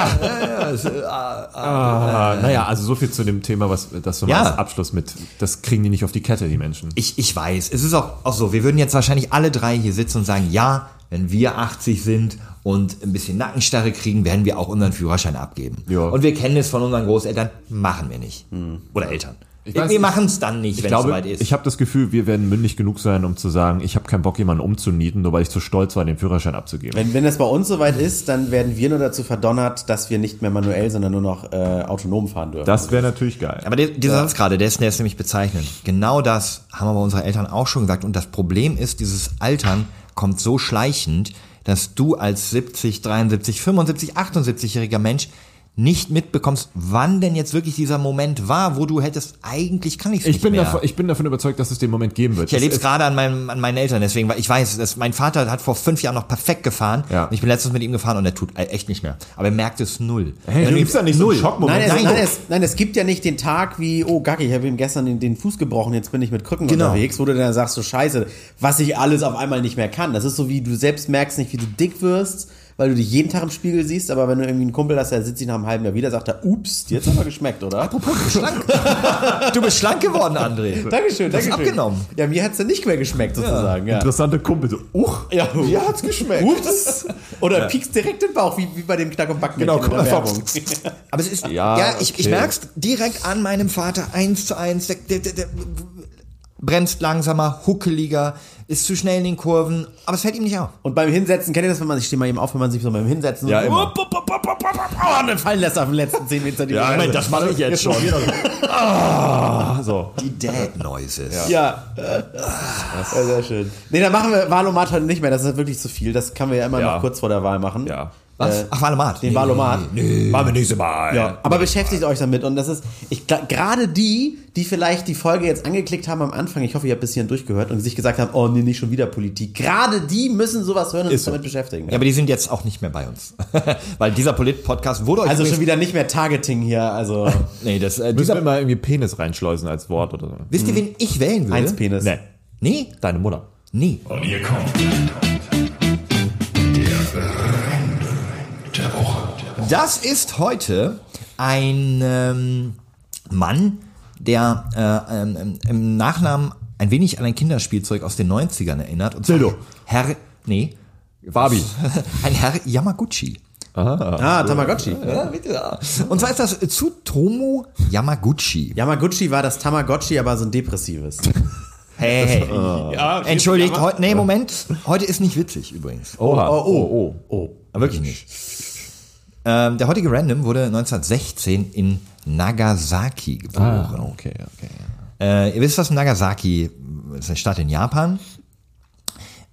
Ah, naja, also so viel zu dem Thema, was das so Ja. als Abschluss mit, das kriegen die nicht auf die Kette, die Menschen. Ich, ich weiß, es ist auch, auch so, wir würden jetzt wahrscheinlich alle drei hier sitzen und sagen, ja, wenn wir 80 sind und ein bisschen Nackenstarre kriegen, werden wir auch unseren Führerschein abgeben. Ja. Und wir kennen es von unseren Großeltern, machen wir nicht. Oder Eltern. Ich weiß wir machen es dann nicht, Ich wenn es soweit ist. ich habe das Gefühl, wir werden mündig genug sein, um zu sagen, ich habe keinen Bock, jemanden umzunieten, nur weil ich zu stolz war, den Führerschein abzugeben. Wenn, wenn das bei uns soweit ist, dann werden wir nur dazu verdonnert, dass wir nicht mehr manuell, sondern nur noch äh, autonom fahren dürfen. Das wäre natürlich geil. Aber der, dieser Satz gerade, der ist, der ist nämlich bezeichnend. Genau das haben aber unsere Eltern auch schon gesagt. Und das Problem ist, dieses Altern kommt so schleichend, dass du als 70, 73, 75, 78-jähriger Mensch nicht mitbekommst, wann denn jetzt wirklich dieser Moment war, wo du hättest, eigentlich kann ich's Ich nicht bin, mehr. davon, ich bin davon überzeugt, dass es den Moment geben wird. Ich erlebe es gerade an, meinem, an meinen Eltern, deswegen, weil ich weiß, dass mein Vater hat vor fünf Jahren noch perfekt gefahren. Ja. Und ich bin letztens mit ihm gefahren und er tut äh, echt nicht mehr. Aber er merkt es null. Hey, du gibst da nicht so einen Schockmoment. Nein, es, Nein, nein, es, nein, es gibt ja nicht den Tag wie, oh Gacki, ich habe ihm gestern den, den Fuß gebrochen, jetzt bin ich mit Krücken Genau. unterwegs, wo du dann sagst, so scheiße, was ich alles auf einmal nicht mehr kann. Das ist so wie, du selbst merkst nicht, wie du dick wirst, weil du dich jeden Tag im Spiegel siehst, aber wenn du irgendwie einen Kumpel hast, der sitzt ihn nach einem halben Jahr wieder, sagt er, ups, dir hat's aber geschmeckt, oder? Du bist schlank geworden, André. Dankeschön, Du hast Dankeschön. abgenommen. Ja, mir hat's dann nicht mehr geschmeckt, sozusagen, ja. Interessante Kumpel, so, uch, Ja, mir hat's geschmeckt. Ups. Oder piekst direkt im Bauch, wie, wie bei dem Knack- und Backen Genau, in der komm einfach- Werbung. Aber es ist, Ja, ja, ich, ich okay. merk's direkt an meinem Vater, eins zu eins, der, der, der, der bremst langsamer, huckeliger, ist zu schnell in den Kurven, aber es fällt ihm nicht auf. Und beim Hinsetzen, kennt ihr das, wenn man sich, steht mal eben auf, wenn man sich so beim Hinsetzen Ja, so, immer. Upp, upp, upp, upp, upp, upp, oh, und dann fallen lässt auf den letzten 10 Meter die Bremse. das mache ich jetzt schon. ah, so. Die Dad Noises. Ja. ja, sehr schön. Nee, dann machen wir Wahlomat heute nicht mehr, das ist wirklich zu viel. Das können wir ja immer Ja. noch kurz vor der Wahl machen. Ja. Was? Äh, Ach, Wahlomat. Den Wahlomat. Machen wir nächste Mal. Ja, aber beschäftigt euch damit und das ist, ich gerade die, die vielleicht die Folge jetzt angeklickt haben am Anfang, ich hoffe, ihr habt bis hierhin durchgehört und sich gesagt haben, oh nee, nicht schon wieder Politik. Gerade die müssen sowas hören und sich so. damit beschäftigen. Ja, aber die sind jetzt auch nicht mehr bei uns. Weil dieser Polit-Podcast wurde euch also schon wieder nicht mehr Targeting hier, also Nee, das, äh, Müssen wir mal irgendwie Penis reinschleusen als Wort oder so. wisst ihr, wen ich wählen würde? eins Penis. Nee, Nee, deine Mutter. nee. Und hier kommt Das ist heute ein ähm, Mann, der äh, ähm, im Nachnamen ein wenig an ein Kinderspielzeug aus den 90ern erinnert. Und zwar Dildo. Herr, nee, Barbie. ein Herr Yamaguchi. Ah, Tamagotchi. Ja. Und zwar ist das Tsutomu Yamaguchi. Yamaguchi war das Tamagotchi, aber so ein depressives. Hey, hey. Entschuldigt, heute, nee, Moment. Heute ist nicht witzig übrigens. Oha. Oh, oh, oh. Aber wirklich nicht. Ähm, der heutige Random wurde 1916 in Nagasaki geboren. Ah, okay, okay. Äh, ihr wisst, was Nagasaki ist eine Stadt in Japan.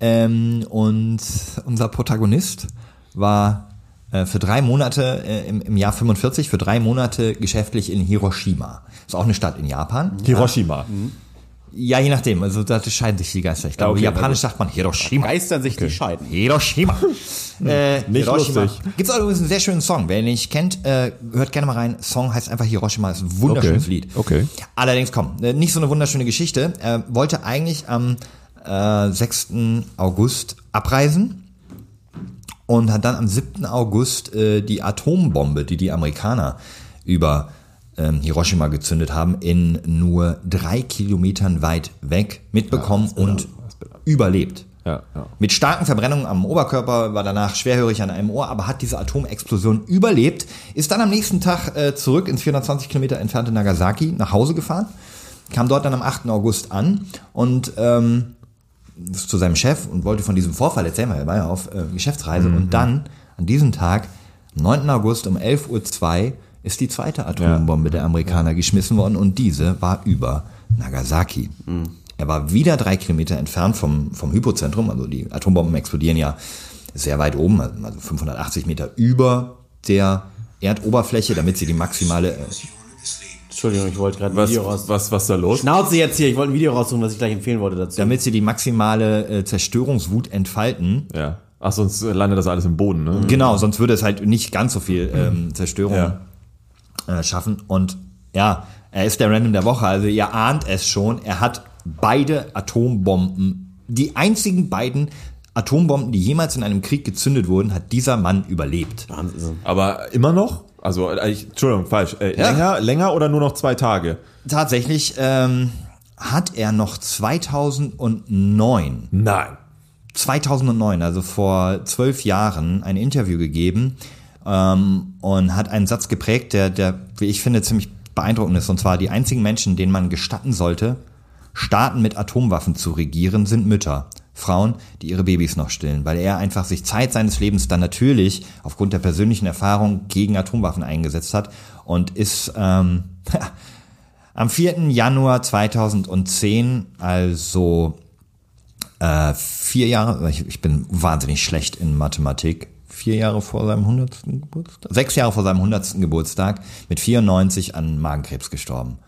Ähm, und unser Protagonist war äh, für drei Monate äh, im, im Jahr 45 für drei Monate geschäftlich in Hiroshima. Ist auch eine Stadt in Japan. Hiroshima. Ja, je nachdem. Also da scheiden sich die Geister. Ich glaube, okay, japanisch sagt man Hiroshima. Geistern sich die Scheiden. Hiroshima. äh, Nicht Hiroshima. lustig. Gibt's auch übrigens einen sehr schönen Song. Wer ihn nicht kennt, äh, hört gerne mal rein. Song heißt einfach Hiroshima. Ist ein wunderschönes Okay. Lied. Okay. Allerdings, komm, äh, nicht so eine wunderschöne Geschichte. Er wollte eigentlich am äh, 6. August abreisen und hat dann am 7. August äh, die Atombombe, die die Amerikaner über ähm, Hiroshima gezündet haben, in nur drei Kilometern weit weg mitbekommen und überlebt. Ja, ja. Mit starken Verbrennungen am Oberkörper, war danach schwerhörig an einem Ohr, aber hat diese Atomexplosion überlebt, ist dann am nächsten Tag äh, zurück ins 420 Kilometer entfernte Nagasaki nach Hause gefahren, kam dort dann am 8. August an und ähm, zu seinem Chef und wollte von diesem Vorfall erzählen, weil er war ja auf äh, Geschäftsreise. Und dann, an diesem Tag, am 9. August um 11.02 Uhr, ist die zweite Atombombe der Amerikaner geschmissen worden und diese war über Nagasaki. Er war wieder drei Kilometer entfernt vom, vom Hypozentrum, also die Atombomben explodieren ja sehr weit oben, also 580 Meter über der Erdoberfläche, damit sie die maximale, äh, Entschuldigung, ich wollte gerade ein Was, Video raus. was, was da los? Schnauze jetzt hier, ich wollte ein Video raussuchen, was ich gleich empfehlen wollte dazu. damit sie die maximale äh, Zerstörungswut entfalten. Ja. Ach, sonst landet das alles im Boden, ne? Genau, sonst würde es halt nicht ganz so viel ähm, Zerstörung Ja. Äh, schaffen. Und ja, er ist der Random der Woche. Also ihr ahnt es schon. Er hat beide Atombomben, die einzigen beiden Atombomben, die jemals in einem Krieg gezündet wurden, hat dieser Mann überlebt. Wahnsinn. Aber immer noch? Also, äh, ich, Entschuldigung, falsch. Äh, Ja. länger, länger oder nur noch zwei Tage? Tatsächlich ähm, hat er noch 2009 Nein. 2009, also vor zwölf Jahren, ein Interview gegeben ähm, und hat einen Satz geprägt, der, der, wie ich finde, ziemlich beeindruckend ist. Und zwar, die einzigen Menschen, denen man gestatten sollte, Staaten mit Atomwaffen zu regieren, sind Mütter. Frauen, die ihre Babys noch stillen, weil er einfach sich Zeit seines Lebens dann natürlich aufgrund der persönlichen Erfahrung gegen Atomwaffen eingesetzt hat und ist ähm, am 4. Januar 2010, also äh, vier Jahre, ich, ich bin wahnsinnig schlecht in Mathematik, vier Jahre vor seinem 100. Geburtstag, sechs Jahre vor seinem 100. Geburtstag mit 94 an Magenkrebs gestorben.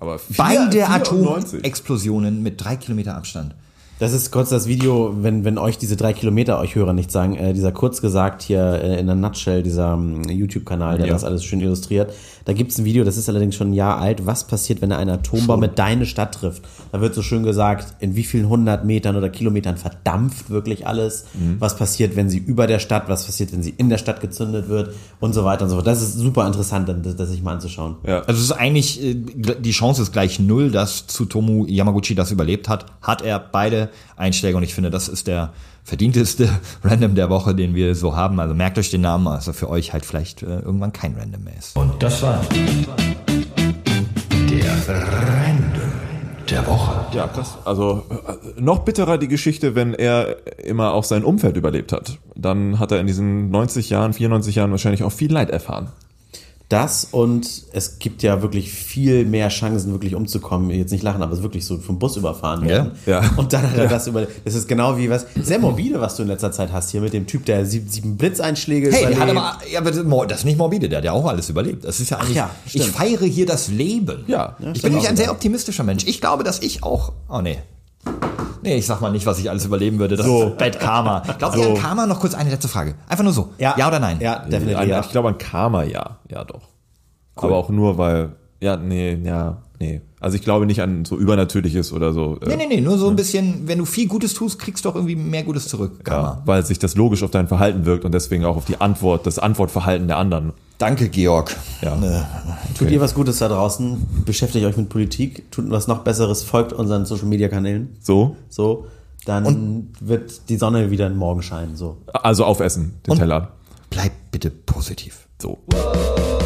Aber vier- Beide 94. Atomexplosionen mit drei Kilometer Abstand. Das ist kurz das Video, wenn, wenn euch diese drei Kilometer euch Hörer nicht sagen, äh, dieser kurz gesagt hier äh, in der Nutshell, dieser ähm, YouTube-Kanal, der Ja. das alles schön illustriert. Da gibt's ein Video, das ist allerdings schon ein Jahr alt. Was passiert, wenn eine Atombombe deine Stadt trifft? Da wird so schön gesagt, in wie vielen hundert Metern oder Kilometern verdampft wirklich alles. Was passiert, wenn sie über der Stadt, was passiert, wenn sie in der Stadt gezündet wird und so weiter und so fort. Das ist super interessant, das, das sich mal anzuschauen. Ja. Also es ist eigentlich, äh, die Chance ist gleich null, dass Tsutomu Yamaguchi das überlebt hat. Hat er beide Einschläge und ich finde, das ist der verdienteste Random der Woche, den wir so haben. Also merkt euch den Namen, also für euch halt vielleicht äh, irgendwann kein Random mehr ist. Und das war der Random der Woche. Ja, krass. Also äh, noch bitterer die Geschichte, wenn er immer auch sein Umfeld überlebt hat. Dann hat er in diesen 90 Jahren, 94 Jahren wahrscheinlich auch viel Leid erfahren. Das und es gibt ja wirklich viel mehr Chancen, wirklich umzukommen. Jetzt nicht lachen, aber es ist wirklich so vom Bus überfahren werden. Ja. Ja. Und dann hat er das über. Das ist genau wie was. Sehr morbide, was du in letzter Zeit hast hier mit dem Typ, der sieben, sieben Blitzeinschläge Hey, überlebt. hat aber, ja, aber das ist nicht morbide, der hat ja auch alles überlebt. Das ist ja eigentlich, ja, ich feiere hier das Leben. Ja. ich stimmt bin auch ein sehr optimistischer Mensch. Ich glaube, dass ich auch, oh nee. Nee, ich sag mal nicht, was ich alles überleben würde. Das So. ist Bad Karma. Glaubt ihr an Karma? Noch kurz eine letzte Frage. Einfach nur so. Ja. ja oder nein? Ja, definitiv. Ja. Ich glaube an Karma, ja. Ja, doch. Aber auch nur, weil, ja, nee, ja, nee. Also ich glaube nicht an so Übernatürliches oder so. äh, Nee, nee, nee, nur so ein bisschen, wenn du viel Gutes tust, kriegst du auch irgendwie mehr Gutes zurück. Karma. Ja, weil sich das logisch auf dein Verhalten wirkt und deswegen auch auf die Antwort, das Antwortverhalten der anderen. Danke, Georg. Ja. Tut ihr was Gutes da draußen? Beschäftigt euch mit Politik? Tut was noch Besseres? Folgt unseren Social Media Kanälen. So, So. Dann wird die Sonne wieder in den Morgen scheinen. So. also aufessen, den Und- Teller. Bleib bitte positiv. So. Whoa.